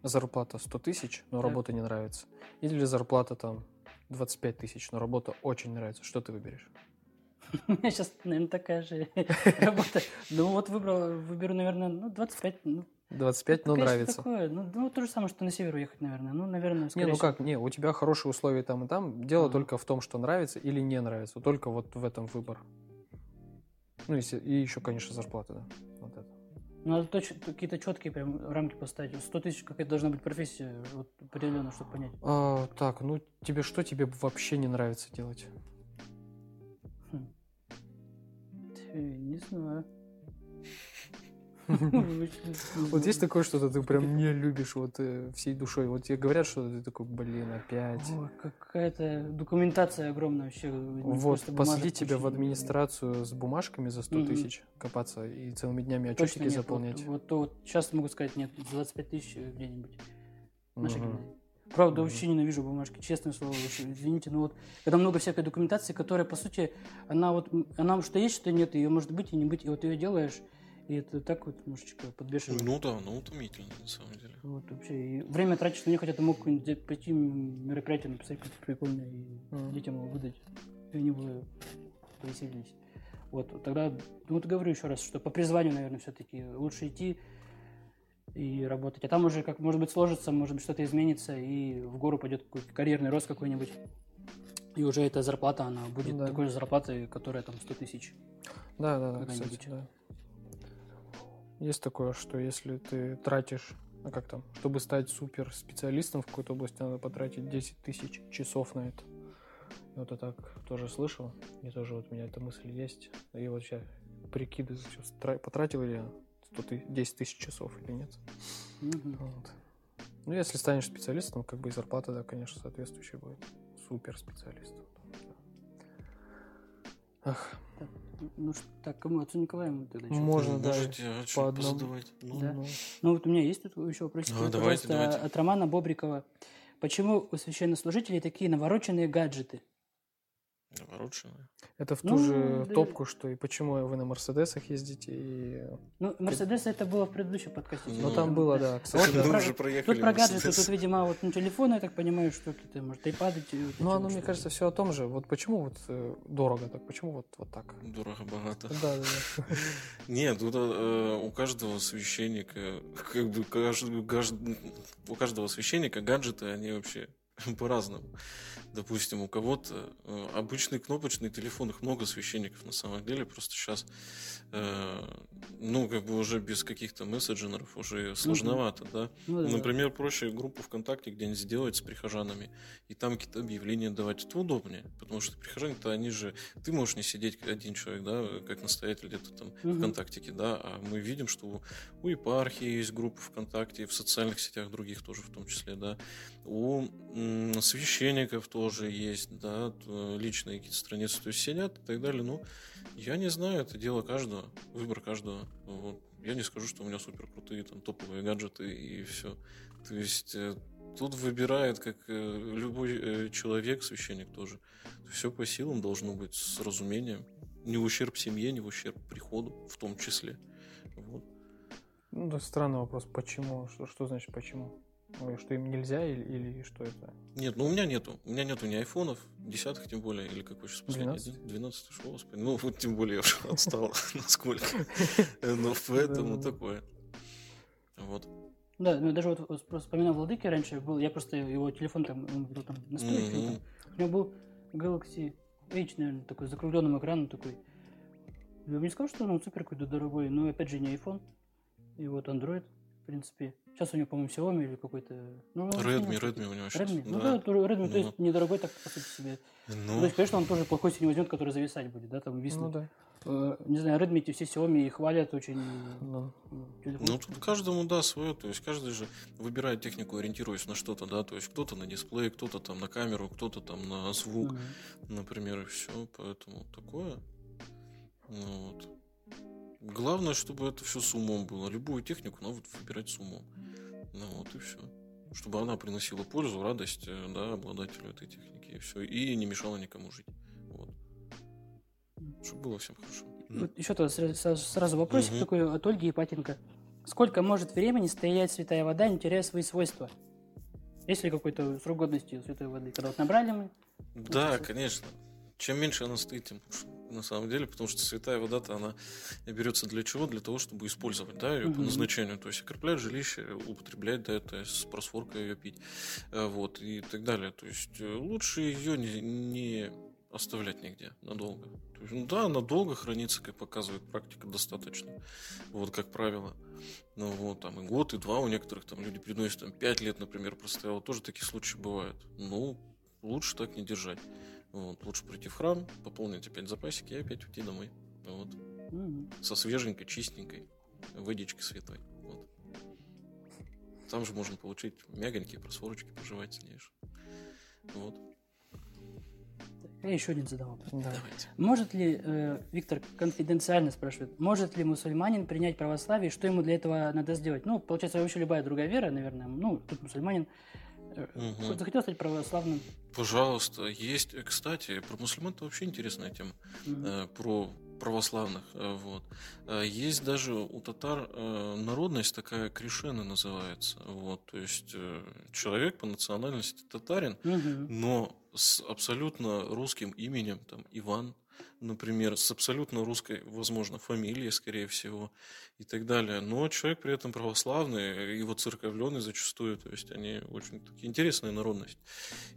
зарплата 100 тысяч, но Так. работа не нравится. Или зарплата там 25 тысяч, но работа очень нравится. Что ты выберешь? У меня сейчас, наверное, такая же работа. Ну вот выбрал, выберу, наверное, ну 25, ну 25, но конечно, нравится. такое. Ну, ну, то же самое, что на север уехать, наверное. Ну, наверное, Не, ну всего. как, не, у тебя хорошие условия там и там. Дело Ага. только в том, что нравится или не нравится. Только вот в этом выбор. Ну, если, и еще, конечно, зарплата, да. Ну, Надо точ- какие-то четкие прям рамки поставить. 100 тысяч какая-то должна быть профессия, вот определенно, чтобы понять. А, так, ну тебе что тебе вообще не нравится делать? Хм. Не знаю. Вот есть такое что-то ты прям не любишь вот э, всей душой. Вот тебе говорят, что ты такой, блин, опять. Какая-то документация огромная вообще. Вот, послать тебя в администрацию с бумажками за 100 Мгм. тысяч копаться и целыми днями отчетики заполнять. Вот, то сейчас могу сказать, нет, 25 тысяч где-нибудь. Правда, вообще ненавижу бумажки, честное слово, вообще, извините, но вот когда много всякой документации, которая, по сути, она вот, она что есть, что нет, ее может быть и не быть, и вот ее делаешь, и это так вот немножечко подбешивает. Ну да, ну утомительно, на самом деле. Вот вообще, и время тратишь на них, хотя ты мог какое-нибудь пойти мероприятие написать какое-то прикольное и Мгм. детям его выдать, и они бы повеселились. Вот, тогда, ну вот говорю еще раз, что по призванию, наверное, все-таки лучше идти и работать. А там уже, как может быть, сложится, может быть, что-то изменится, и в гору пойдет какой-то карьерный рост какой-нибудь. И уже эта зарплата, она будет Да. такой же зарплатой, которая там 100 тысяч. Да, да, да, кстати, да. Есть такое, что если ты тратишь, а как там, чтобы стать супер специалистом в какой-то области, надо потратить 10 тысяч часов на это. И Вот я так тоже слышал, и тоже вот у меня эта мысль есть. И вот сейчас прикидываю, стра- потратил ли я 100 ты- 10 тысяч часов или нет. Мгм. Вот. Ну, если станешь специалистом, как бы и зарплата, да, конечно, соответствующая будет. Супер специалистом. Ах, Ну что, так, кому? Отцу Николаю мы тогда чё? Можно, Ну, да, Можете а, по одному. Ну, Да. ну, Ну вот у меня есть тут еще вопросик, А, давайте, давайте. от Романа Бобрикова. Почему у священнослужителей такие навороченные гаджеты? Навороченная. Это в ту Ну, же да. топку, что и почему вы на Мерседесах ездите, и... Ну, Мерседес это было в предыдущем подкасте. Ну, Ну, там было, да, кстати, Вот да. Про- уже проехали Тут про гаджеты, тут, видимо, вот на телефоны, я так понимаю, что какие-то, может, айпады. Ну, оно, мне кажется, все о том же. Вот почему вот э, дорого так, почему вот, вот так? Дорого-богато. Да, да, да. Нет, тут э, у каждого священника, как бы у каждого священника гаджеты, они вообще по-разному. Допустим, у кого-то э, обычный кнопочный телефон, их много священников на самом деле, просто сейчас, ну, как бы уже без каких-то мессенджеров уже сложновато, да. Ну, да. Например, проще группу ВКонтакте где-нибудь сделать с прихожанами, и там какие-то объявления давать. Это удобнее, потому что прихожане-то они же... Ты можешь не сидеть один человек, да, как настоятель где-то там Мгм. ВКонтактике, да, а мы видим, что у, епархии есть группа ВКонтакте, в социальных сетях других тоже в том числе, да. У м, священников тоже есть, да, личные какие-то страницы, то есть сидят и так далее. Ну, я не знаю, это дело каждого, выбор каждого. Вот. Я не скажу, что у меня супер крутые там топовые гаджеты и все. То есть э, тут выбирает, как э, любой э, человек, священник тоже. Все по силам должно быть с разумением. Не в ущерб семье, не в ущерб приходу, в том числе. Вот. Ну, да, странный вопрос. Почему? Что, что значит почему? Ой, что им нельзя или, или что это? Нет, ну у меня нету. У меня нету ни айфонов, десятых тем более, или какой сейчас последний? 12? 12 шел, господи. Ну, вот тем более я уже отстал, насколько. Ну, поэтому такое. Вот. Да, ну даже вот просто вспоминал Владыки раньше, был, я просто его телефон там, он был там настройки, Мгм. там. у него был Galaxy H, наверное, такой с закругленным экраном такой. Я бы не сказал, что он супер какой-то дорогой, но опять же не iPhone. И вот Android, принципе. Сейчас у него, по-моему, Xiaomi или какой-то... Ну, Redmi, сильно- Redmi у него сейчас. Redmi? Ну да, то Redmi, то Ну. есть недорогой так, по сути себе. Ну, Ну, то есть, конечно, он тоже плохой себе не возьмет, который зависать будет, да, там виснуть. Ну да. Э, Не знаю, Redmi эти все Xiaomi и хвалят очень. Ну, ну. Ну, тут каждому, да, свое. То есть каждый же выбирает технику, ориентируясь на что-то, да. То есть кто-то на дисплей, кто-то там на камеру, кто-то там на звук, Мгм. например, и все. Поэтому такое. Ну, вот. Главное, чтобы это все с умом было. Любую технику надо выбирать с умом. Ну вот и все. Чтобы она приносила пользу, радость, э, да, обладателю этой техники. И все. И не мешала никому жить. Вот. Чтобы было всем хорошо. Ну, Вот еще то сразу, вопросик Мгм. такой от Ольги Ипатенко. Сколько может времени стоять святая вода, не теряя свои свойства? Есть ли какой-то срок годности святой воды? Когда вот набрали мы, Да, конечно. Чем меньше она стоит, тем лучше. На самом деле, потому что святая вода-то она берется для чего? Для того, чтобы использовать, да, ее по Мгм. назначению. То есть окреплять жилище, употреблять, да, это с просфоркой ее пить, э, вот, и так далее. То есть э, лучше ее не, не оставлять нигде надолго. То есть, ну да, надолго хранится, как показывает практика, достаточно. Вот, как правило. Ну вот, там и год, и два у некоторых там люди приносят, там, пять лет, например, простояло. Тоже такие случаи бывают. Ну, лучше так не держать. Вот, лучше прийти в храм, пополнить опять запасики и опять уйти домой. Вот. Со свеженькой, чистенькой водичкой святой. Вот. Там же можно получить мягонькие просворочки, пожевать сильнейшие. Вот. я еще один задам вопрос. да. Давайте. Может ли, э, Виктор конфиденциально спрашивает, может ли мусульманин принять православие, что ему для этого надо сделать? Ну, получается, вообще любая другая вера, наверное, ну, тут мусульманин, Мгм. захотел стать православным. Пожалуйста, есть, кстати, про мусульман это вообще интересная тема. Э, про православных. э, Вот. Э, Есть даже у татар народность такая кришена называется. Вот. То есть человек по национальности татарин, Мгм. но с абсолютно русским именем, там, Иван, например, с абсолютно русской, возможно, фамилией, скорее всего, и так далее. Но человек при этом православный, его церковленный зачастую, то есть они очень такие интересная народность.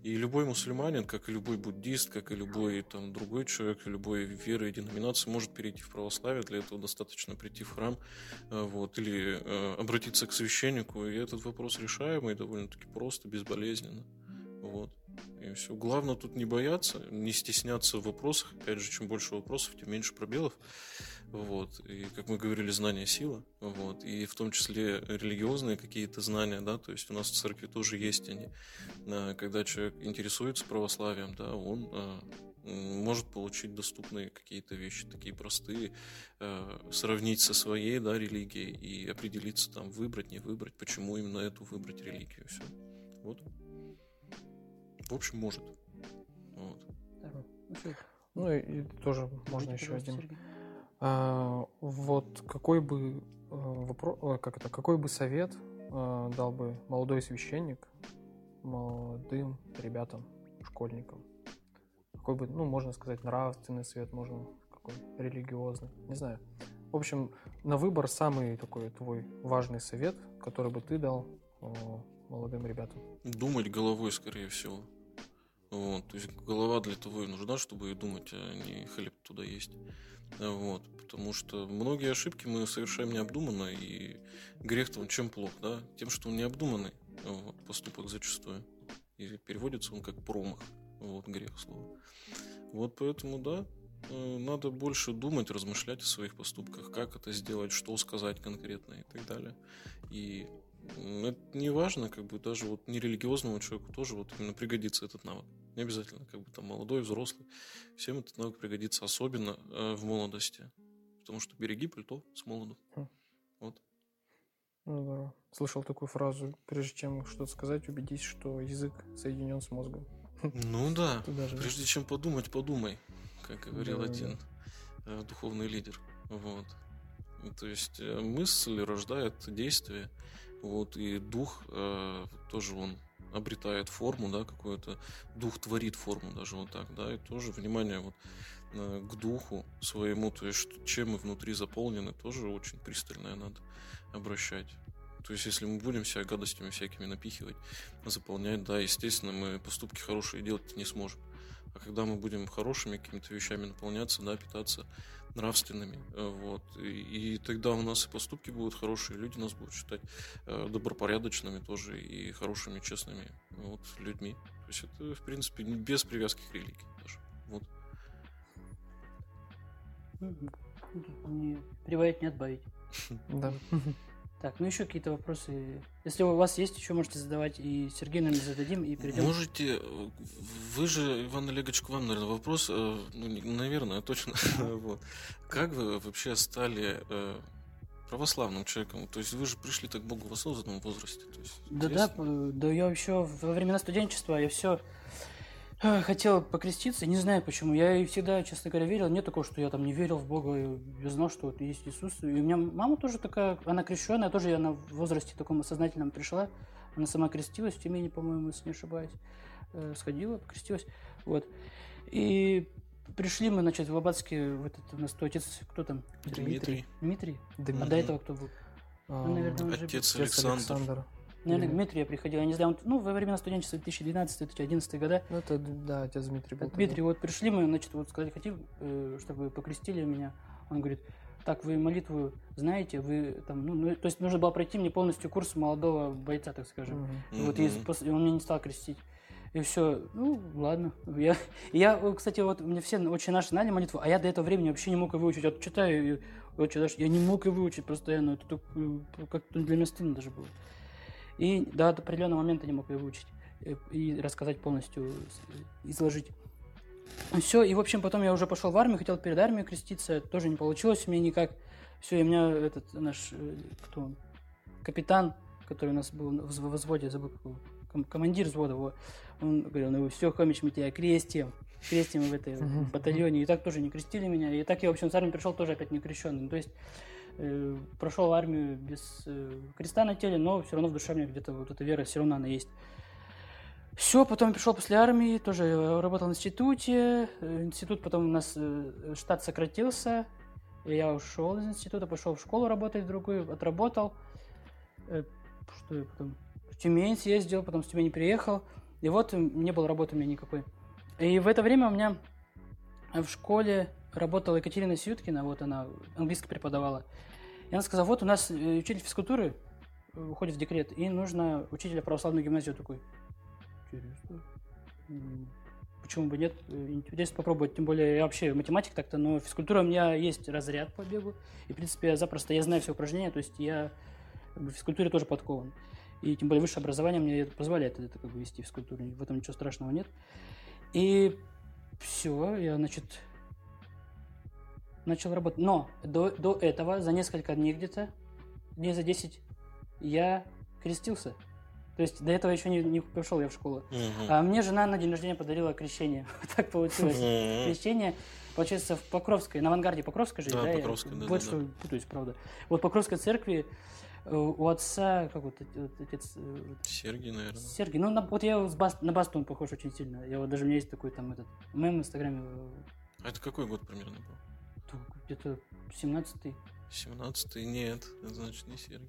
И любой мусульманин, как и любой буддист, как и любой там другой человек, любой веры и деноминации может перейти в православие. Для этого достаточно прийти в храм, э, вот, или э, обратиться к священнику, и этот вопрос решаемый довольно-таки просто, безболезненно. Вот. И все. Главное тут не бояться, не стесняться в вопросах. Опять же, чем больше вопросов, тем меньше пробелов. Вот. И, как мы говорили, знание сила. Вот. И в том числе религиозные какие-то знания, да, то есть у нас в церкви тоже есть они. А, Когда человек интересуется православием, да, он м, может получить доступные какие-то вещи, такие простые, а, сравнить со своей, да, религией и определиться там, выбрать, не выбрать, почему именно эту выбрать религию. Все. Вот. В общем, может. Вот. Ну. Ну и, и тоже можно еще один. А, вот какой бы вопрос, как это, какой бы совет а, дал бы молодой священник молодым ребятам, школьникам? Какой бы, ну, можно сказать, нравственный совет, можно какой религиозный, не знаю. В общем, на выбор самый такой твой важный совет, который бы ты дал а, молодым ребятам. Думать головой, скорее всего. Вот, то есть голова для того и нужна, чтобы и думать, а не хлеб туда есть. Вот, потому что многие ошибки мы совершаем необдуманно, и грех-то он чем плох, да? Тем, что он необдуманный вот, поступок зачастую. И переводится он как промах, вот, грех слово. Вот поэтому, да, э, надо больше думать, размышлять о своих поступках, как это сделать, что сказать конкретно и так далее. И это не важно, как бы даже вот нерелигиозному человеку тоже вот именно пригодится этот навык. Не обязательно, как бы там молодой, взрослый. Всем этот навык пригодится, особенно э, в молодости. Потому что береги пальто с молоду. Хм. Вот. Ну, здорово. Слышал такую фразу, прежде чем что-то сказать, убедись, что язык соединен с мозгом. Ну да. Даже Прежде чем подумать, подумай, как говорил Да, да, один э, духовный лидер. Вот. То есть э, мысль рождает действие, вот, и дух э, тоже он обретает форму, да, какую-то, дух творит форму даже вот так, да, и тоже внимание вот э, к духу своему, то есть чем мы внутри заполнены, тоже очень пристальное надо обращать. То есть, если мы будем себя гадостями всякими напихивать, заполнять, да, естественно, мы поступки хорошие делать не сможем. А когда мы будем хорошими какими-то вещами наполняться, да, питаться нравственными, э, вот, и, и тогда у нас и поступки будут хорошие, люди нас будут считать э, добропорядочными тоже и хорошими, честными вот, людьми. То есть это, в принципе, без привязки к религии даже. Вот. Тут Не прибавить, не отбавить. Да. Так, ну еще какие-то вопросы. Если у вас есть, еще можете задавать, и Сергею, наверное, зададим, и перейдем. Можете, э, вы же, Иван Олегович, к вам, наверное, вопрос, э, ну, наверное, точно, вот. Как вы вообще стали э, православным человеком? То есть вы же пришли так к Богу в осознанном возрасте. То есть, Да, да, интересно. да, я еще во времена студенчества я все хотел покреститься, не знаю почему. Я и всегда, честно говоря, верил. Нет такого, что я там не верил в Бога, и я знал, что вот есть Иисус. И у меня мама тоже такая, она крещенная, тоже я на возрасте таком осознательном пришла. Она сама крестилась в Тюмени, по-моему, если не ошибаюсь. Э, Сходила, покрестилась. Вот. И пришли мы, значит, в Аббатске, в этот, у нас кто отец, кто там? Дмитрий. Дмитрий? А Дмитрий. до этого кто был? А, Ну, наверное, он же Отец отец Александр. Наверное, Или- Дмитрий я приходил, я не знаю, он, ну, во времена студенчества 2012-2011 года. Ну, это, да, отец Дмитрий был. тогда. Дмитрий, вот пришли мы, значит, вот сказали, хотим, э, чтобы вы покрестили меня. Он говорит, так, вы молитву знаете, вы там, ну, ну, то есть нужно было пройти мне полностью курс молодого бойца, так скажем. И Вот и Мгм. после, он меня не стал крестить. И все, ну, ладно. Я, я, кстати, вот мне все очень наши знали молитву, а я до этого времени вообще не мог ее выучить. Вот читаю, и, вот читаешь, я не мог ее выучить постоянно. Это э, как-то для меня стыдно даже было. И до определенного момента не мог ее выучить. э, И рассказать полностью, изложить. Все, и, в общем, потом я уже пошел в армию, хотел перед армией креститься, тоже не получилось у меня никак. Все, и у меня этот наш, э, кто он, капитан, который у нас был в вз- в взводе, забыл, ком- командир взвода, его, он говорил, ну все, Хомич, мы тебя крестим, крестим в этой батальоне. И так тоже не крестили меня. И так я, в общем, с армии пришел тоже опять не крещенный. То есть э, прошел армию без э, креста на теле, но все равно в душе у меня где-то вот эта вера все равно она есть. Все, потом пришел после армии, тоже э, работал в институте. Э, Институт потом у нас э, штат сократился. И я ушел из института, пошел в школу работать в другую, отработал. Э, Что я потом? В Тюмень съездил, потом с Тюмени приехал. И вот не было работы у меня никакой. И в это время у меня в школе работала Екатерина Сюткина, вот она английский преподавала. И она сказала, вот у нас э, учитель физкультуры э, уходит в декрет, и нужно учителя православной гимназии. Такой, интересно. Почему бы нет? Э, Интересно попробовать. Тем более я вообще математик так-то, но физкультура у меня есть разряд по бегу. И, в принципе, я запросто, я знаю все упражнения, то есть я в физкультуре тоже подкован. И тем более высшее образование мне это позволяет это как бы вести физкультуру. В этом ничего страшного нет. И все, я, значит, начал работать. Но до, до этого, за несколько дней где-то, дней за 10, я крестился. То есть до этого еще не, не пошел я в школу. Мгм. А мне жена на день рождения подарила крещение. так получилось. Крещение, получается, в Покровской, на авангарде Покровской же, Да, Я Покровской, да, больше да, да. путаюсь, правда. Вот Покровской церкви э, у отца, как вот, отец э, Сергий, наверное. Сергей, ну на- вот я с Бас- на Басту он похож очень сильно. Я вот даже у меня есть такой там этот мем в Инстаграме, А это какой год примерно был? Где-то 17-й. 17-й? Нет, это значит не Сергий.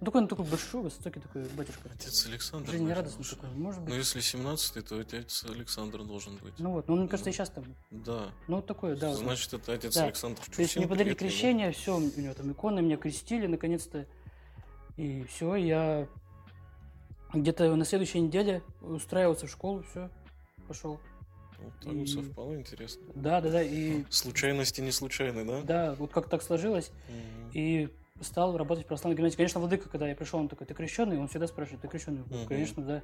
Ну, такой он такой большой, высокий такой батюшка. Отец Александр. Жизнерадостный наверное, такой, может Ну, быть. если 17-й, то отец Александр должен быть. Ну вот, ну мне кажется, и сейчас там. Да. Ну вот такое, да. Значит, это отец Да. Александр. То есть мне Чусин, подарили привет ему. крещение, все, у него там иконы, меня крестили наконец-то. И все, я где-то на следующей неделе устраивался в школу, все, пошел. Вот так вот И- совпало, интересно. Да, да, да, и Случайности не случайны, да? да, вот как так сложилось. Мгм. И стал работать в православной гимназии. Конечно, владыка, когда я пришел, он такой, ты крещенный? Он всегда спрашивает, ты крещенный? Мгм. Конечно, да.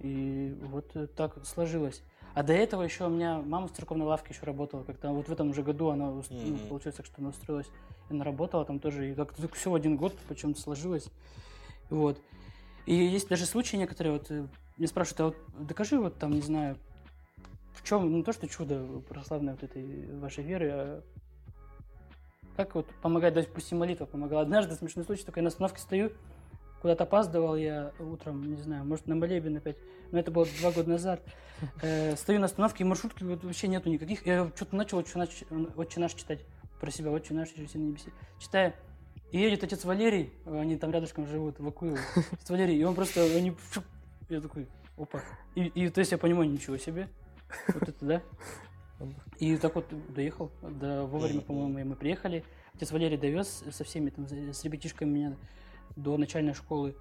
И вот э, так сложилось. А до этого еще у меня мама в церковной лавке еще работала. Как-то вот в этом же году она, ус- ну, Мгм. получилось так, что она устроилась. И она работала там тоже. И так все в один год почему-то сложилось. Вот. И есть даже случаи некоторые, вот э, меня спрашивают, а вот докажи вот там, не знаю, в чем, ну то, что чудо православной вот этой вашей веры, а как вот помогать, допустим, молитва помогала. Однажды смешной случай, только я на остановке стою, куда-то опаздывал я утром, не знаю, может, на молебен опять, но это было два года назад. Э, стою на остановке, и маршрутки вот вообще нету никаких. Я что-то начал «Отче наш, «Отче наш» читать про себя, «Отче наш, Иисус на небесе». Читаю, и едет отец Валерий, они там рядышком живут, в Акуилово. Отец Валерий, и он просто, они, я такой, опа. И, и то есть я понимаю, ничего себе. Вот это да. И так вот доехал, да, вовремя, по-моему, мы приехали. Отец Валерий довез со всеми, там, с ребятишками меня до начальной школы.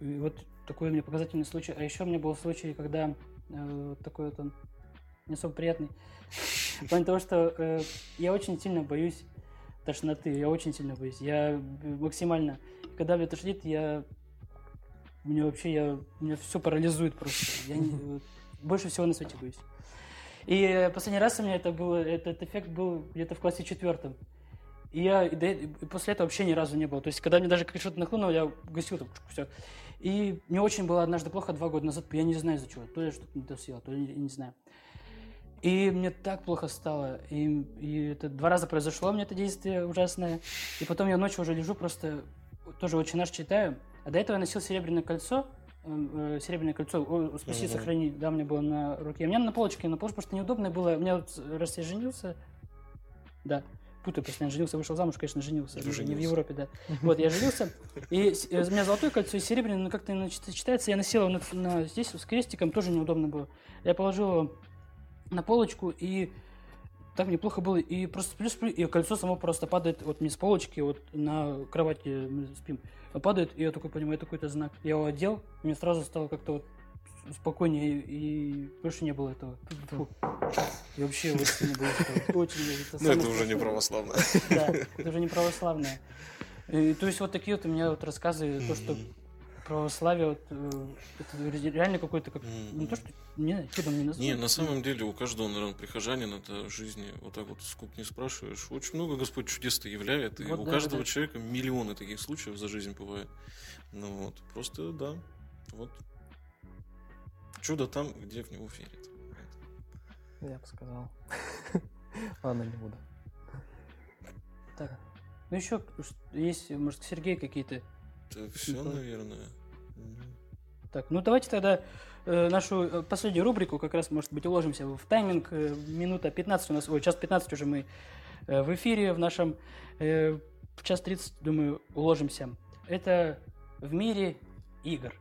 И вот такой у меня показательный случай. А еще у меня был случай, когда э, такой вот он не особо приятный. В плане того, что э, я очень сильно боюсь тошноты. Я очень сильно боюсь. Я максимально... Когда меня тошнит, я... Мне вообще, я... Меня все парализует просто. Я не- больше всего на свете боюсь. И э, последний раз у меня это было, этот эффект был где-то в классе четвертом. И я до- и после этого вообще ни разу не было. То есть, когда мне даже как что-то нахлынуло, я гасил там все. И мне очень было однажды плохо два года назад, я не знаю из-за чего. То ли что-то не досъел, то ли я не знаю. И мне так плохо стало. И, и это два раза произошло мне это действие ужасное. И потом я ночью уже лежу, просто тоже очень наш читаю. А до этого я носил серебряное кольцо. Э, э, серебряное кольцо, о, спаси, Мгм. сохрани, да, у меня было на руке. У меня на полочке, на полочке просто неудобно было. У меня вот, раз я женился, да, путаю, просто я женился, вышел замуж, конечно, женился, Или не в. Европе, да. Вот, я женился, и э, у меня золотое кольцо и серебряное, но как-то читается, я носил его на, на- здесь с крестиком, тоже неудобно было. Я положил его на полочку, и так мне плохо было, и просто сплю, сплю, и кольцо само просто падает вот не с полочки, вот на кровати мы спим, а падает, и я такой понимаю, это какой-то знак. Я его одел, и мне сразу стало как-то вот спокойнее, и больше не было этого. Фу. И вообще очень не было этого. Очень, это Ну, самое это уже не страшное. православно. Да, это уже не православное. И, то есть вот такие вот у меня вот рассказы, то, что православие, вот, э, это реально какой-то, как, не то, что, не чудом не назову. Не, на самом деле у каждого, наверное, прихожанина это жизни вот так вот сколько не спрашиваешь. Очень много Господь чудес-то являет, и Вот у да, каждого да. человека миллионы таких случаев за жизнь бывает. Ну вот, просто да, вот. Чудо там, где в него верят. Я бы сказал. Ладно, не буду. Так. Ну еще есть, может, Сергей какие-то. Это все, Николай. наверное. Так, ну давайте тогда э, нашу э, последнюю рубрику как раз, может быть, уложимся в тайминг. Э, минута 15 у нас, ой, час 15 уже мы э, в эфире в нашем. Э, в час 30, думаю, уложимся. Это в мире игр.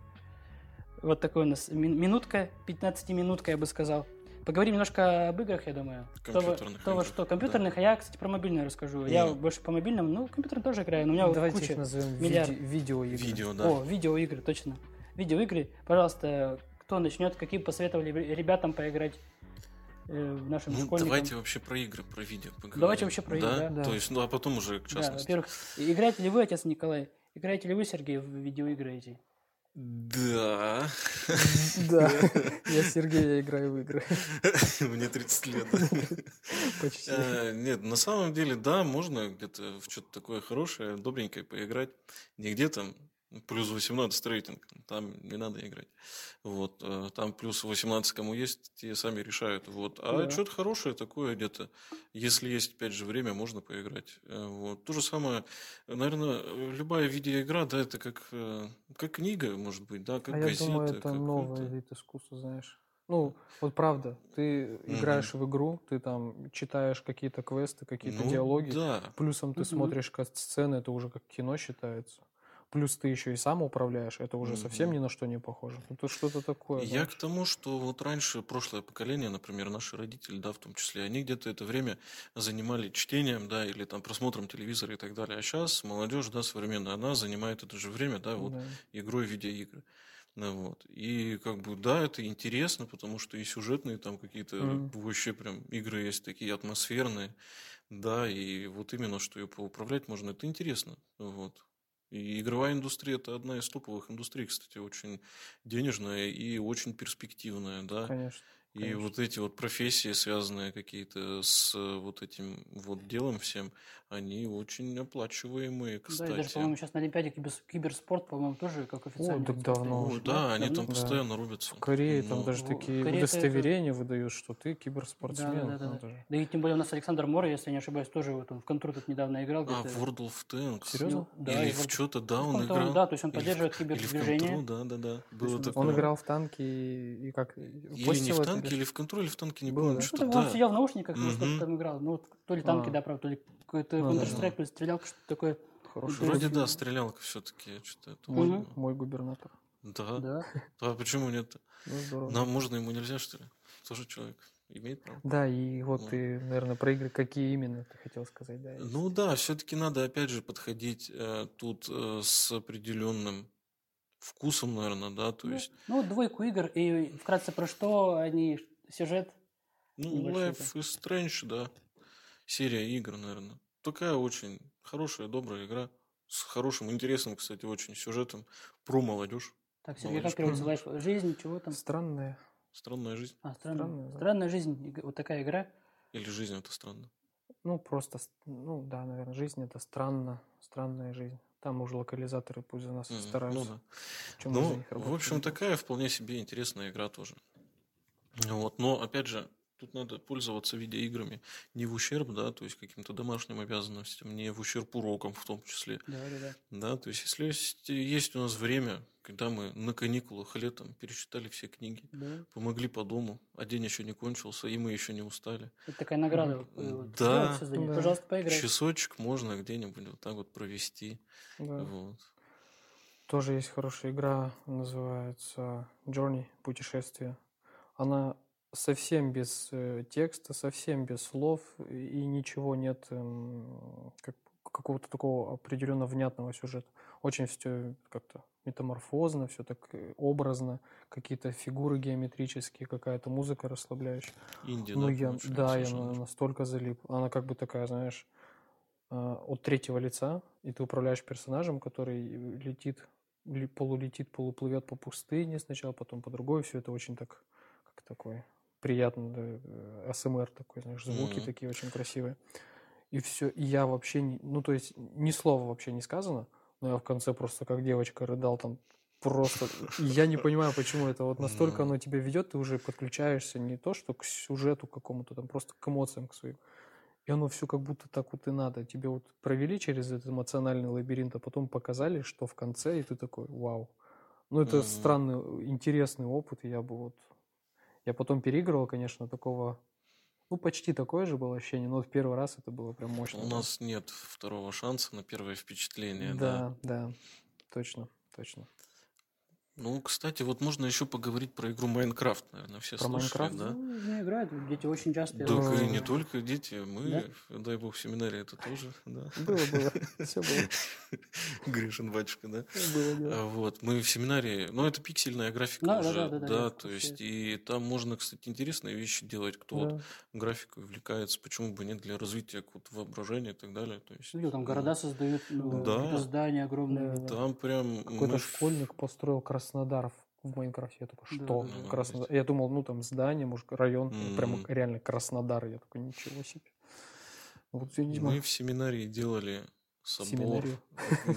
Вот такой у нас ми- минутка, 15-минутка, я бы сказал. Поговорим немножко об играх, я думаю. Компьютерных во играх, что. Компьютерных, а я, кстати, про мобильные расскажу. Я Мгм. больше по мобильным, ну, компьютерным тоже играю, но у меня вот Давайте куча. их назовем миллиард. виде- видеоигры. Видео, да. О, видеоигры, точно. Видеоигры. Пожалуйста, кто начнет, какие посоветовали ребятам поиграть э, нашим Ну, школьникам? давайте вообще про игры, про видео поговорим. Давайте вообще про игры, да. Да. То есть, ну, а потом уже к Да, частности. во-первых, играете ли вы, отец Николай? Играете ли вы, Сергей, в видеоигры эти? Да. Да, я Сергей, я играю в игры. Мне 30 лет. Почти. Э, Нет, на самом деле, да, можно где-то в что-то такое хорошее, добренькое поиграть. Не где там Плюс 18 рейтинг, там не надо играть. Вот, э, там плюс 18 кому есть, те сами решают. Вот. А Да. что-то хорошее такое где-то, если есть, опять же, время, можно поиграть. Э, Вот. То же самое, наверное, любая видеоигра, да, это как, э, как книга, может быть, да, как а газета. я думаю, это новый вид искусства, знаешь. Ну, вот правда, ты играешь в игру, ты там читаешь какие-то квесты, какие-то Ну, диалоги, Да, плюсом ты Мгм. смотришь сцены, это уже как кино считается. Плюс ты еще и сам управляешь, это уже совсем Мгм. ни на что не похоже. Ну, Это что-то такое. Я знаешь. к тому, что вот раньше прошлое поколение, например, наши родители, да, в том числе, они где-то это время занимали чтением, да, или там просмотром телевизора и так далее. А сейчас молодежь, да, современная, она занимает это же время, да, вот Да. игрой в видеоигры. Ну, вот. И как бы, да, это интересно, потому что и сюжетные там какие-то Мгм. вообще прям игры есть такие атмосферные, да, и вот именно, что ее поуправлять можно, это интересно, вот. И игровая индустрия это одна из топовых индустрий, кстати, очень денежная и очень перспективная, да. Конечно. И конечно. вот эти вот профессии, связанные какие-то с э, вот этим вот делом всем, они очень оплачиваемые, Да, и даже, кстати. по-моему, сейчас на Олимпиаде киберс- киберспорт, по-моему, тоже как официальный. так вид давно уже. О, да, они там Да. постоянно рубятся. В Корее там Ну, даже такие Корее это- удостоверения выдают, что ты киберспортсмен. Да, да, да, Ну, да. это Да и тем более у нас Александр Мора, если я не ошибаюсь, тоже вот он в контру тут недавно играл. А, в World of Tanks. Серьезно? Да, Или в World- что-то, да, он играл. Да, то есть он поддерживает кибердвижение. да, да, да. Было он- такое. Он играл в танки и, как? Или не в это танке, или в контру, или в танке, не Было, помню, что-то, Ну, он сидел в наушниках там играл. Ну, вот то ли танки, А. да, правда, то ли какой-то Ну, да, Counter-Strike, да. то ли стрелялка, что-то такое. Хороший Да, Вроде да, стрелялка все-таки, что-то это. Мой, мой губернатор. Да. Да. А почему нет? Ну, здорово. Нам можно, ему нельзя, что ли? Тоже человек. Имеет право. Да, и вот Ну. ты, наверное, про игры какие именно ты хотел сказать, да? есть. Ну да, все-таки надо опять же подходить э, тут э, с определенным вкусом, наверное, да, то Ну, есть, Ну, двойку игр, и вкратце про что они, сюжет. ну, Life is Strange, да, серия игр, наверное. Такая очень хорошая, добрая игра, с хорошим, интересным, кстати, очень сюжетом про молодежь. Так, Сергей, Молодежь. как переводится? Life, жизнь, чего там? Странное. Странная жизнь. А, странная, Странная, да. странная жизнь. Вот такая игра. Или жизнь это странно. Ну, просто, ну да, наверное, жизнь это странно, странная жизнь. Там уже локализаторы пусть за нас Мгм. стараются. Ну да. чем Ну, в общем, такая вполне себе интересная игра тоже. Вот, но, опять же, тут надо пользоваться видеоиграми не в ущерб, да, то есть каким-то домашним обязанностям, не в ущерб урокам в том числе, Да, да, да. да, то есть если есть, есть у нас время, когда мы на каникулах летом перечитали все книги, да. помогли по дому, а день еще не кончился, и мы еще не устали. Это такая награда. Вот, вот, Да. Да. Пожалуйста, поиграй. Часочек можно где-нибудь вот так вот провести. Да. Вот. Тоже есть хорошая игра, называется Journey, путешествие. Она совсем без э, текста, совсем без слов, и ничего нет эм, как- какого-то такого определенно внятного сюжета. Очень все как-то метаморфозно, все так э, образно, какие-то фигуры геометрические, какая-то музыка расслабляющая. Инди, Ну, да, я, да, я настолько залип. Она как бы такая, знаешь, а, от третьего лица, и ты управляешь персонажем, который летит, полулетит, полуплывет по пустыне сначала, потом по другой. Все это очень так, как такой приятно, да, э, АСМР такой, знаешь, звуки Мгм. такие очень красивые. И все, и я вообще, не, ну, то есть, ни слова вообще не сказано, но я в конце просто как девочка рыдал там просто. И я не понимаю, почему это вот настолько оно тебя ведет, ты уже подключаешься не то, что к сюжету какому-то, там просто к эмоциям к своим. И оно все как будто так вот и надо. Тебе вот провели через этот эмоциональный лабиринт, а потом показали, что в конце, и ты такой, вау. Ну, это Мгм. странный, интересный опыт, и я бы вот... Я потом переигрывал, конечно, такого... Ну, почти такое же было ощущение, но в первый раз это было прям мощно. У нас нет второго шанса на первое впечатление, да. Да, да, точно, точно. Ну, кстати, вот можно еще поговорить про игру Майнкрафт, наверное, все Про слышали, Майнкрафт? да? Ну, играют, дети очень часто. Думаю, и не только дети, мы, Да? дай бог, в семинаре это тоже, да. Было, было, все было. Гришин батюшка, да. Было дело. А, Вот, мы в семинаре, ну, это пиксельная графика Да, да, уже, да, да, да, в то есть, и там можно, кстати, интересные вещи делать, кто вот Да. графикой увлекается, почему бы нет, для развития какого-то воображения и так далее, то есть. Видел, там ну, города создают, ну, Да. здания огромные. Да. Там прям Какой-то школьник построил Краснодар в- Майнкрафте. Я такой, что? да, да. Краснодар? Я думал, ну там здание, может, район, прям Мгм. реально Краснодар. Я такой, ничего себе. Вот, видимо, Мы в семинарии делали собор. Семинарию?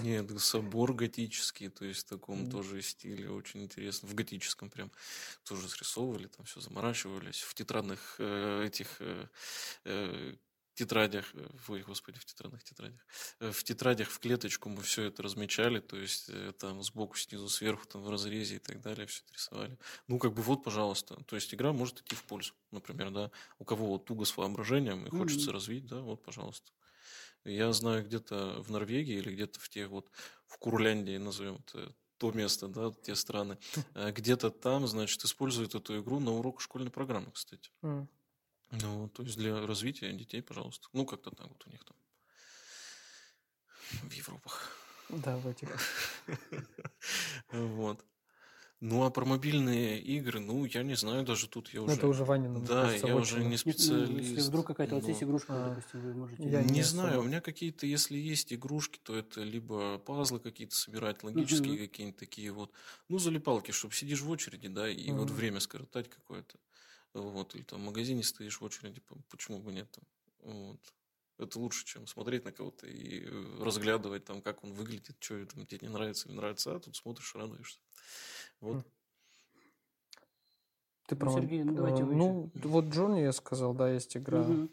Нет, собор готический, то есть в таком Мгм. тоже стиле, очень интересно. В готическом прям тоже срисовывали, там все заморачивались. В тетрадных э, этих э, э, тетрадях, э, ой, господи, в тетрадных тетрадях, Э, в тетрадях в клеточку мы все это размечали, то есть э, там сбоку, снизу, сверху, там в разрезе и так далее, все это рисовали. Ну, как бы вот, пожалуйста, то есть игра может идти в пользу, например, да, у кого вот туго с воображением и хочется Мгм. развить, да, вот, пожалуйста. Я знаю где-то в Норвегии или где-то в тех вот, в Курляндии, назовем это, то место, да, те страны, э, где-то там, значит, используют эту игру на урок школьной программы, кстати. М. Ну, то есть для развития детей, пожалуйста. Ну, как-то так вот у них там. В Европах. Да, в этих. Вот. Ну, а про мобильные игры, ну, я не знаю, даже тут я Ну, уже... это уже Ваня, мне Да, кажется, я уже очень- не Нет, ну, специалист. если вдруг какая-то вот но- есть игрушка, А, допустим, вы можете... я не не знаю, у меня какие-то, если есть игрушки, то это либо пазлы какие-то собирать, логические Мгм. какие-нибудь такие вот. Ну, залипалки, чтобы сидишь в очереди, да, и вот Мгм. время скоротать какое-то. Вот, или там в магазине стоишь в очереди, почему бы нет там. Вот. Это лучше, чем смотреть на кого-то и э, разглядывать там, как он выглядит, что там тебе не нравится или нравится, а тут смотришь, радуешься. Вот. М. Ты Ну, про... моб- Сергей, ну, давайте э, вы Ну, вот Джонни я сказал, да, есть игра. Мгм.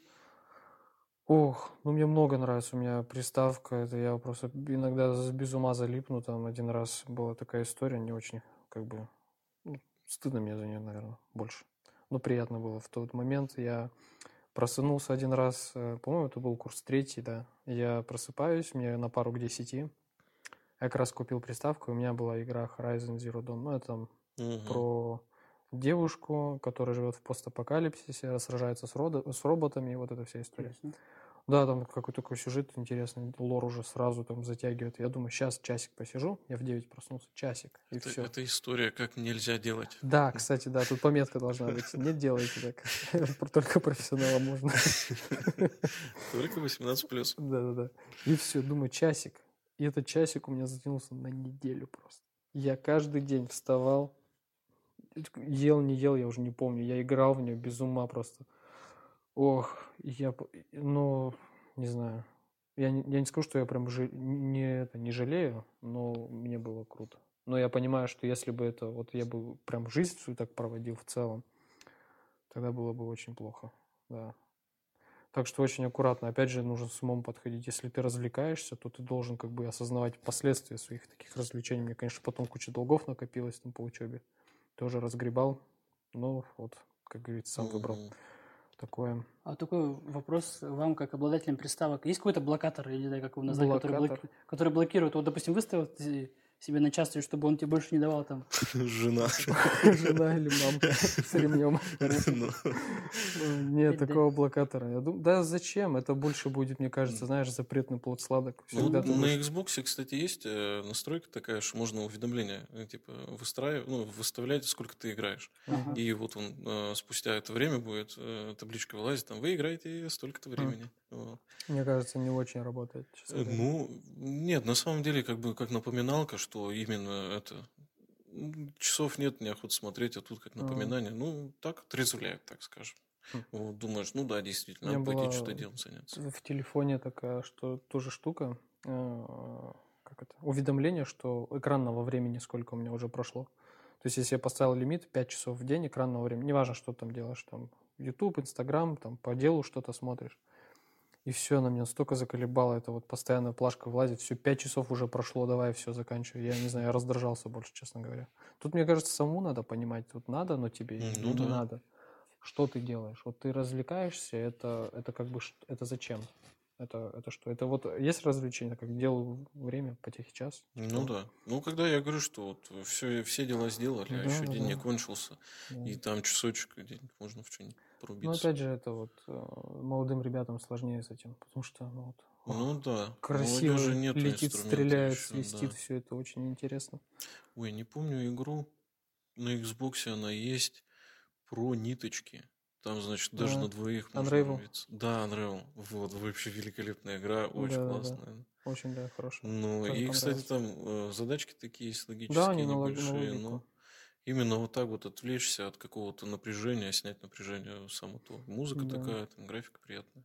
Ох, ну мне много нравится. У меня приставка, это я просто иногда без ума залипну. Там один раз была такая история, не очень, как бы, ну, стыдно мне за нее, наверное, больше. Но приятно было в тот момент. Я просынулся один раз, э, по-моему, это был курс третий, да. Я просыпаюсь, мне на пару к десяти. Я как раз купил приставку, у меня была игра Horizon Zero Dawn. Ну, это там Мгм. про девушку, которая живет в постапокалипсисе, сражается с, родо- с роботами, и вот эта вся история. Интересно. Да, там какой-то такой сюжет интересный, лор уже сразу там затягивает. Я думаю, сейчас часик посижу, я в 9 проснулся, часик, и Это, все. это история, как нельзя делать. Да, кстати, да, тут пометка должна быть. Не делайте так. Только профессионалам можно. Только 18 плюс. Да-да-да. И все, думаю, часик. И этот часик у меня затянулся на неделю просто. Я каждый день вставал, ел, не ел, я уже не помню. Я играл в нее без ума просто. Ох, я, ну, не знаю. Я не, я не скажу, что я прям жи- не, это, не жалею, но мне было круто. Но я понимаю, что если бы это, вот я бы прям жизнь свою так проводил в целом, тогда было бы очень плохо, да. Так что очень аккуратно. Опять же, нужно с умом подходить. Если ты развлекаешься, то ты должен как бы осознавать последствия своих таких развлечений. Мне, конечно, потом куча долгов накопилось там по учебе. Тоже разгребал. Но вот, как говорится, сам выбрал Мгм. Такое. А такой вопрос вам, как обладателям приставок. Есть какой-то блокатор, я не знаю, как его назвать, который, блок- Блокатор. который блокирует? Вот, допустим, выставил себе на час, чтобы он тебе больше не давал там. Жена. Жена или мама с ремнем. Ну, Нет такого блокатора. Я думаю, да зачем? Это больше будет, мне кажется, знаешь, запретный плод сладок. Ну, на Xbox, кстати, есть э, настройка такая, что можно уведомления э, типа выстраивать, ну, выставлять, сколько ты играешь. И вот он э, спустя это время будет табличка вылазит, там вы играете столько-то времени. Мне кажется, не очень работает. Ну, нет, на самом деле, как бы как напоминалка, что именно это часов нет, неохота смотреть, а тут как Ага. напоминание. Ну, так отрезвляет, так скажем. Хм. Вот, думаешь, ну да, действительно, надо пойти что-то делом заняться. В телефоне такая, что тоже штука, э, как это, уведомление, что экранного времени сколько у меня уже прошло. То есть, если я поставил лимит 5 часов в день экранного времени, неважно, что там делаешь, там, YouTube, Instagram, там, по делу что-то смотришь. И все, она меня настолько заколебала, это вот постоянно плашка влазит, все, 5 часов уже прошло, давай, все, заканчивай. Я не знаю, я раздражался больше, честно говоря. Тут, мне кажется, самому надо понимать, тут надо, но тебе ну не да. надо. Что ты делаешь? Вот ты развлекаешься, это, это как бы, это зачем? Это, это что? Это вот есть развлечение, как делаю время, потехи час? Ну да. Ну, когда я говорю, что вот все, все дела сделали, а Да, еще да, день не да. кончился, Да. и там часочек где-нибудь можно в что-нибудь Ну, порубиться. опять же, это вот э, молодым ребятам сложнее с этим, потому что, ну, вот, Ну да. красиво Молодежи нет летит, стреляет, еще, свистит, да. все это очень интересно. Ой, не помню игру. На Xbox она есть про ниточки. Там, значит, даже А, на двоих можно Unravel? Да, Unravel. Вот, вообще великолепная игра, очень Да, да, да. классная. Очень, да, хорошо. Ну, Тоже и, кстати, там э, задачки такие есть логические, Да, на на небольшие, логику. но именно вот так вот отвлечься от какого-то напряжения, снять напряжение само то. Музыка Да. такая, там графика приятная,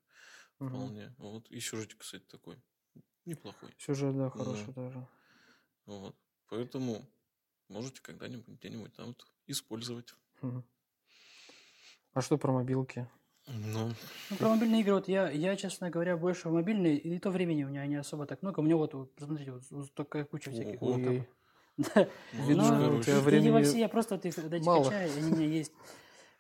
Мгм. вполне. Вот, и сюжетик, кстати, такой неплохой. Сюжет, да, хороший тоже. Вот. Поэтому можете когда-нибудь где-нибудь там вот использовать. Мгм. А что про мобилки? Ну, Ну, про мобильные игры, вот я, я, честно говоря, больше в мобильные, и то времени у меня не особо так много. У меня вот, вот посмотрите, вот, вот такая куча всяких. Ого. вот там. Да. ну, Ну, у тебя времени во все, я просто вот их дайте мало. качаю, и они у меня есть.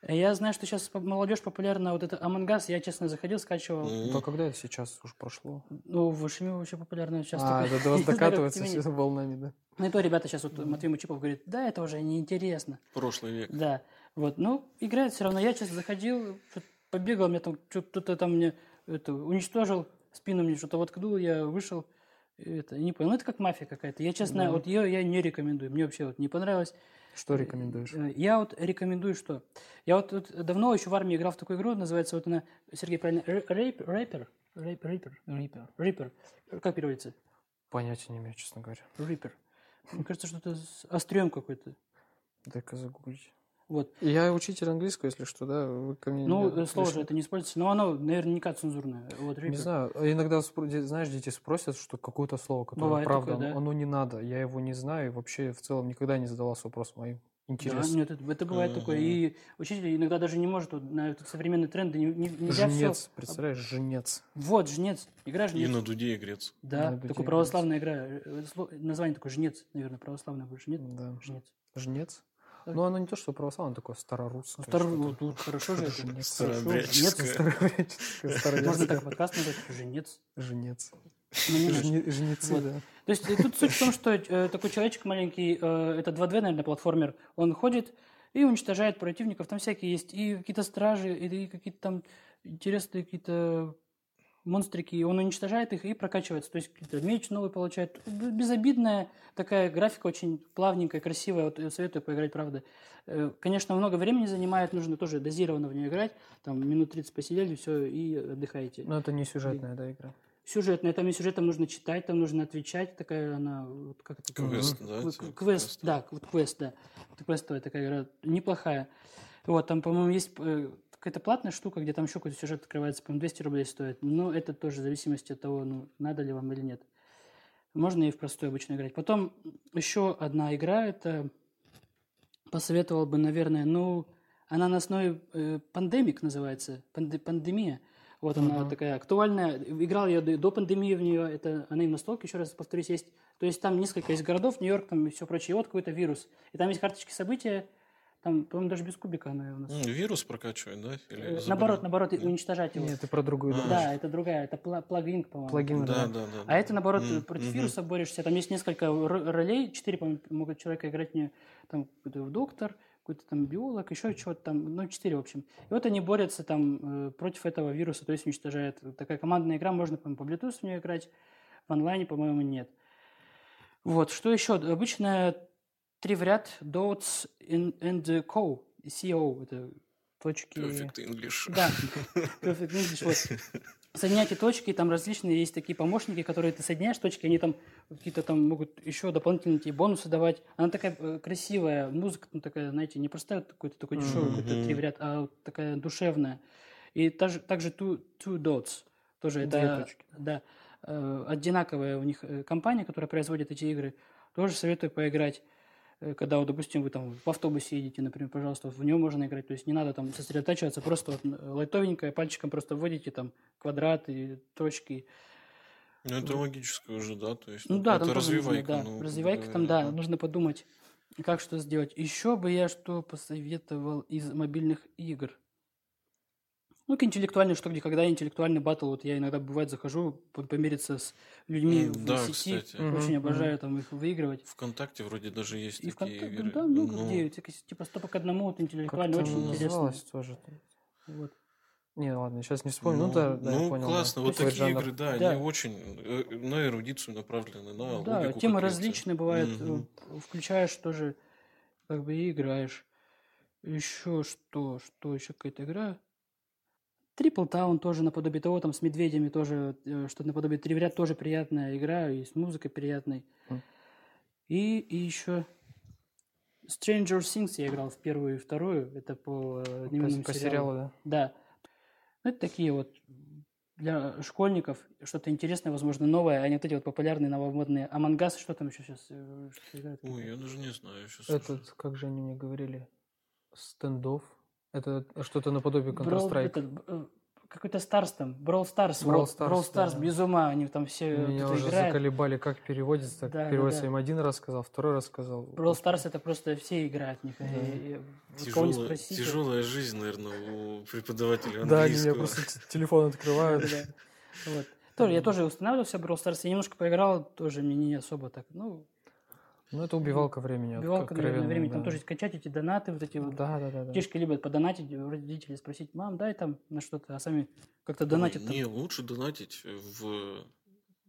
Я знаю, что сейчас молодежь популярна, вот это Among Us, я, честно, заходил, скачивал. м, Да когда это сейчас уже прошло? Ну, в Шиме вообще популярно сейчас. а, такое. это до вас докатывается все волнами, да? Ну и то ребята сейчас, вот Матвей Мучипов говорит, да, это уже неинтересно. прошлый век. Да, вот, ну, играет все равно. Я сейчас заходил, побегал, мне там что-то там мне это, уничтожил, спину мне что-то воткнул, я вышел, это, не понял. Ну, это как мафия какая-то. Я, честно, Да. вот ее я не рекомендую. Мне вообще вот не понравилось. Что рекомендуешь? Э, Я вот рекомендую что? Я вот, тут давно еще в армии играл в такую игру, называется вот она, Сергей правильно, Рэп- Рэпер? Рэп- Рэпер? Рипер. Рэпер. Как переводится? Понятия не имею, честно говоря. Рэпер. Мне кажется, что-то с острием какой-то. Дай-ка загуглить. Вот. Я учитель английского, если что, да? Вы ко мне Ну, не- э, слово же это не используется, но оно наверняка цензурное. Вот, Не знаю. а Иногда, знаешь, дети спросят, что какое-то слово, которое Бывает правда, такое, оно- да. оно не надо. Я его не знаю и вообще в целом никогда не задавался вопросом моим. Да, Интересно. нет, это, это бывает такое. И учитель иногда даже не может вот, на этот современные тренды не, не- нельзя Жнец, представляешь, жнец. Вот, жнец. Игра И жнец. на дуде игрец. Да, на дуде такая православная игра. Э, Название такое жнец, наверное, православное больше. Нет? Да. Жнец. Жнец. Ну, оно не то, что православное, оно такое старорусское. Что-то. вот, вот, хорошо же это. Жнец. Старообрядческое, Можно так подкаст назвать? Жнец. Жнец. Ну, Жнецы, да. То есть э, тут суть в том, что э, такой человечек маленький, э, это 2D, наверное, платформер, он ходит и уничтожает противников. Там всякие есть и какие-то стражи, и какие-то там интересные какие-то монстрики. И он уничтожает их и прокачивается. То есть какой-то меч новый получает. Безобидная такая графика, очень плавненькая, красивая. Вот, советую поиграть, правда. Э, Конечно, много времени занимает, нужно тоже дозированно в нее играть. Там минут 30 посидели, все, и отдыхаете. Но это не сюжетная, да, игра. Сюжетная, там и сюжет, там нужно читать, там нужно отвечать, такая она, вот как это? Квест, да? Типа Квест, квест. да, вот квест, да. Квестовая такая игра, неплохая. Вот, там, по-моему, есть э, какая-то платная штука, где там еще какой-то сюжет открывается, по-моему, 200 рублей стоит. Но это тоже в зависимости от того, ну, надо ли вам или нет. Можно и в простой обычно играть. Потом еще одна игра, это посоветовал бы, наверное, ну, она на основе э, пандемик называется, панде- пандемия. Вот она Мгм. такая актуальная. Играл я до, до пандемии в нее. Это она и на столке, еще раз повторюсь, есть. То есть там несколько есть городов, Нью-Йорк там и все прочее. И вот какой-то вирус. И там есть карточки события. Там, по-моему, даже без кубика она у нас. М, Вирус прокачивает, да? Или Э? Наоборот, наоборот, и уничтожать его. Нет, ты про другую А. Да, это другая, это пла- плагин, по-моему. Плагин, Да, да. да, да. А это, наоборот, М, против мгм. вируса борешься. Там есть несколько ро- ролей, четыре, по-моему, могут человека играть не там какой-то доктор, какой-то там биолог, еще чего-то там, ну, четыре, в общем. И вот они борются там э, против этого вируса, то есть уничтожают. Такая командная игра, можно, по-моему, по Bluetooth в нее играть, в онлайне, по-моему, нет. Вот, что еще? Обычно три в ряд, dots and co, co, это точки... Perfect English. Да, Perfect English, вот. Соединяйте точки, там различные есть такие помощники, которые ты соединяешь точки, они там какие-то там могут еще дополнительные тебе бонусы давать. Она такая э, красивая, музыка там такая, знаете, не простая какой-то такой дешевый Мгм. какой-то три в ряд, а вот такая душевная. И также, также two, two Dots, тоже Две это, точки. да, э, одинаковая у них э, компания, которая производит эти игры. Тоже советую поиграть. Э, Когда, вот, допустим, вы там в автобусе едете, например, пожалуйста, в нее можно играть. То есть не надо там сосредотачиваться, просто вот лайтовенькое пальчиком просто вводите там квадраты, точки. Ну, это логическое уже, да? То есть, Ну ну, да, это там тоже нужно, развивайка. да, ну, развивайка там, говоря, да, нужно подумать, как что сделать. Еще бы я что посоветовал из мобильных игр. Ну, к интеллектуальной что где, когда интеллектуальный батл, вот я иногда, бывает, захожу по- помериться с людьми М, в да, сети. кстати. Очень мгм. обожаю там их выигрывать. Вконтакте вроде даже есть И такие ВКонтакте, игры. да, много Ну, где, типа, типа 100 к одному, вот интеллектуально, очень интересно. тоже? Вот. Не, ладно, сейчас не вспомню. Ну, да, да, я ну, понял. классно. да. Вот такие жанр. игры, да, Да. они очень э, на эрудицию направлены, на да, логику темы различные бывают. Э, Включаешь тоже, как бы и играешь. Еще что, что еще какая-то игра? Трипл Таун тоже наподобие того, там с медведями тоже, э, что-то наподобие три в ряд тоже приятная игра, и с музыкой приятной. И, и еще Stranger Things я играл в первую и вторую, это по э, По, дневному по сериалу. сериалу, да. Да. Ну, это такие вот для школьников что-то интересное, возможно, новое, а не вот эти вот популярные новомодные Амангас, что там еще сейчас играют? Ой, я даже не знаю сейчас. Этот, как же они мне говорили, стендов. Это что-то наподобие Counter-Strike. э, какой-то Старс там, Brawl Stars, Brawl Stars, Brawl Stars, да. без ума, они там все Меня уже играют. заколебали, как переводится. Так Да, да, переводится да. им один раз сказал, второй раз сказал. Brawl Stars это просто все играют в них. и- и Тяжелая, спросите. тяжелая жизнь, наверное, у преподавателя Да, они английского. мне просто телефон открывают. Да. Вот. Тоже, я тоже устанавливал себе Brawl Stars, я немножко поиграл, тоже мне не особо так, ну, Ну, это убивалка времени. убивалка, наверное, времени, там да. тоже скачать эти донаты, вот эти вот. Да, да, да. да. Детишки любят подонатить, у родителей спросить, мам, дай там на что-то, а сами как-то донатят. там. Не, лучше донатить в,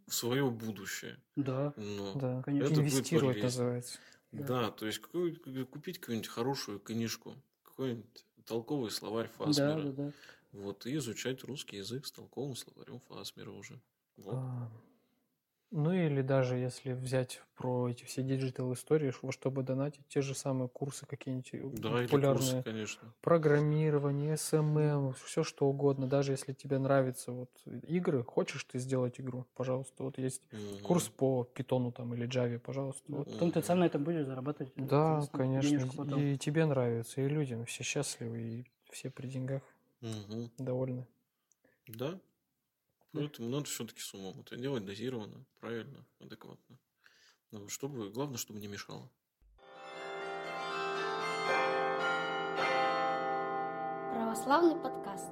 в свое будущее. Да. Но Да, Конечно. это инвестировать называется. Да. Да, то есть какой- купить какую-нибудь хорошую книжку, какой-нибудь толковый словарь Да, Фасмера. да, да. Вот, и изучать русский язык с толковым словарем Фасмера уже. Вот. А, Ну или даже если взять про эти все digital истории, во чтобы донатить, те же самые курсы какие-нибудь э, да, популярные. курсы, конечно. Программирование, SMM, все что угодно. Даже если тебе нравятся вот игры, хочешь ты сделать игру, пожалуйста. Вот есть Мгм. курс по питону там или Java, пожалуйста. Вот. Потом ты сам на этом будешь зарабатывать. Да, соответственно, конечно. потом. И тебе нравится, и людям. Все счастливы, и все при деньгах Мгм. довольны. Да. Поэтому надо все-таки с умом это делать дозированно, правильно, адекватно. Ну, чтобы, главное, чтобы не мешало. Православный подкаст.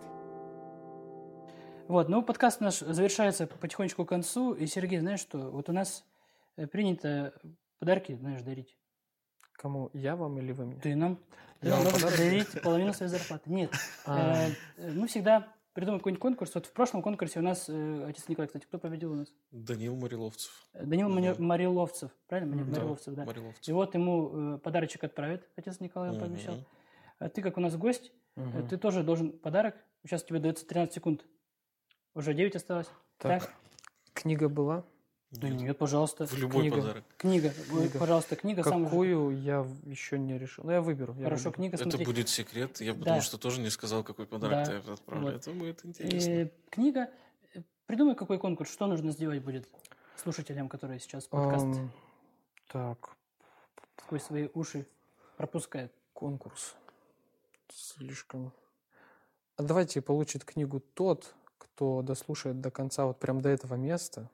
Вот, ну подкаст наш завершается потихонечку к концу. И, Сергей, знаешь что, вот у нас э, принято подарки, знаешь, дарить. Кому? Я вам или вы мне? Ты нам, ты нам должен половину своей зарплаты. Нет, А, э, мы всегда придумаем какой-нибудь конкурс. Вот в прошлом конкурсе у нас, э, отец Николай, кстати, кто победил у нас? Данил Мариловцев. Данил. Мари- Мариловцев, правильно? Мари- Мгм. Мариловцев, да. Мариловцев. И вот ему э, подарочек отправит, отец Николай Мгм. пообещал. А ты, как у нас гость, мгм. ты тоже должен подарок. Сейчас тебе дается 13 секунд. Уже 9 осталось. Так, Так? книга была? Да нет, пожалуйста. В любой Книга. подарок. Книга. Книга. Пожалуйста, книга. Какую я в- еще не решил. Ну, я выберу. я Хорошо, выберу. книга, Это смотри. будет секрет. Я Да. потому что тоже не сказал, какой подарок Да. ты отправлю. Вот. Это будет интересно. Э, книга. Придумай, какой конкурс, что нужно сделать будет слушателям, которые сейчас подкаст Ам, так, сквозь свои уши пропускают. конкурс. Слишком. А давайте получит книгу тот, кто дослушает до конца, вот прям до этого места,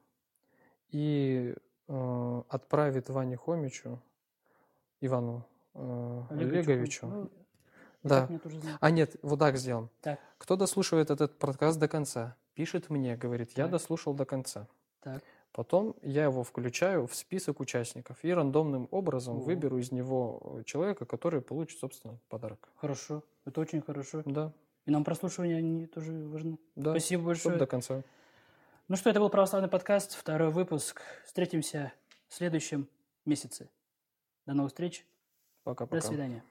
и э, отправит Ване Хомичу, Ивану э, Олеговичу. Ну, да. А нет, вот так сделаем. Так, Кто дослушивает этот подкаст до конца, пишет мне, говорит, я Так. дослушал до конца. так. Потом я его включаю в список участников и рандомным образом О. выберу из него человека, который получит, собственно, подарок. Хорошо. Это очень хорошо. Да, И нам прослушивания они тоже важны. да. Спасибо большое. до конца. Ну что, это был православный подкаст, второй выпуск. Встретимся в следующем месяце. До новых встреч. Пока-пока. До свидания.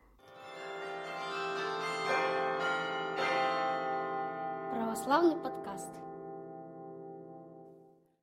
Православный подкаст.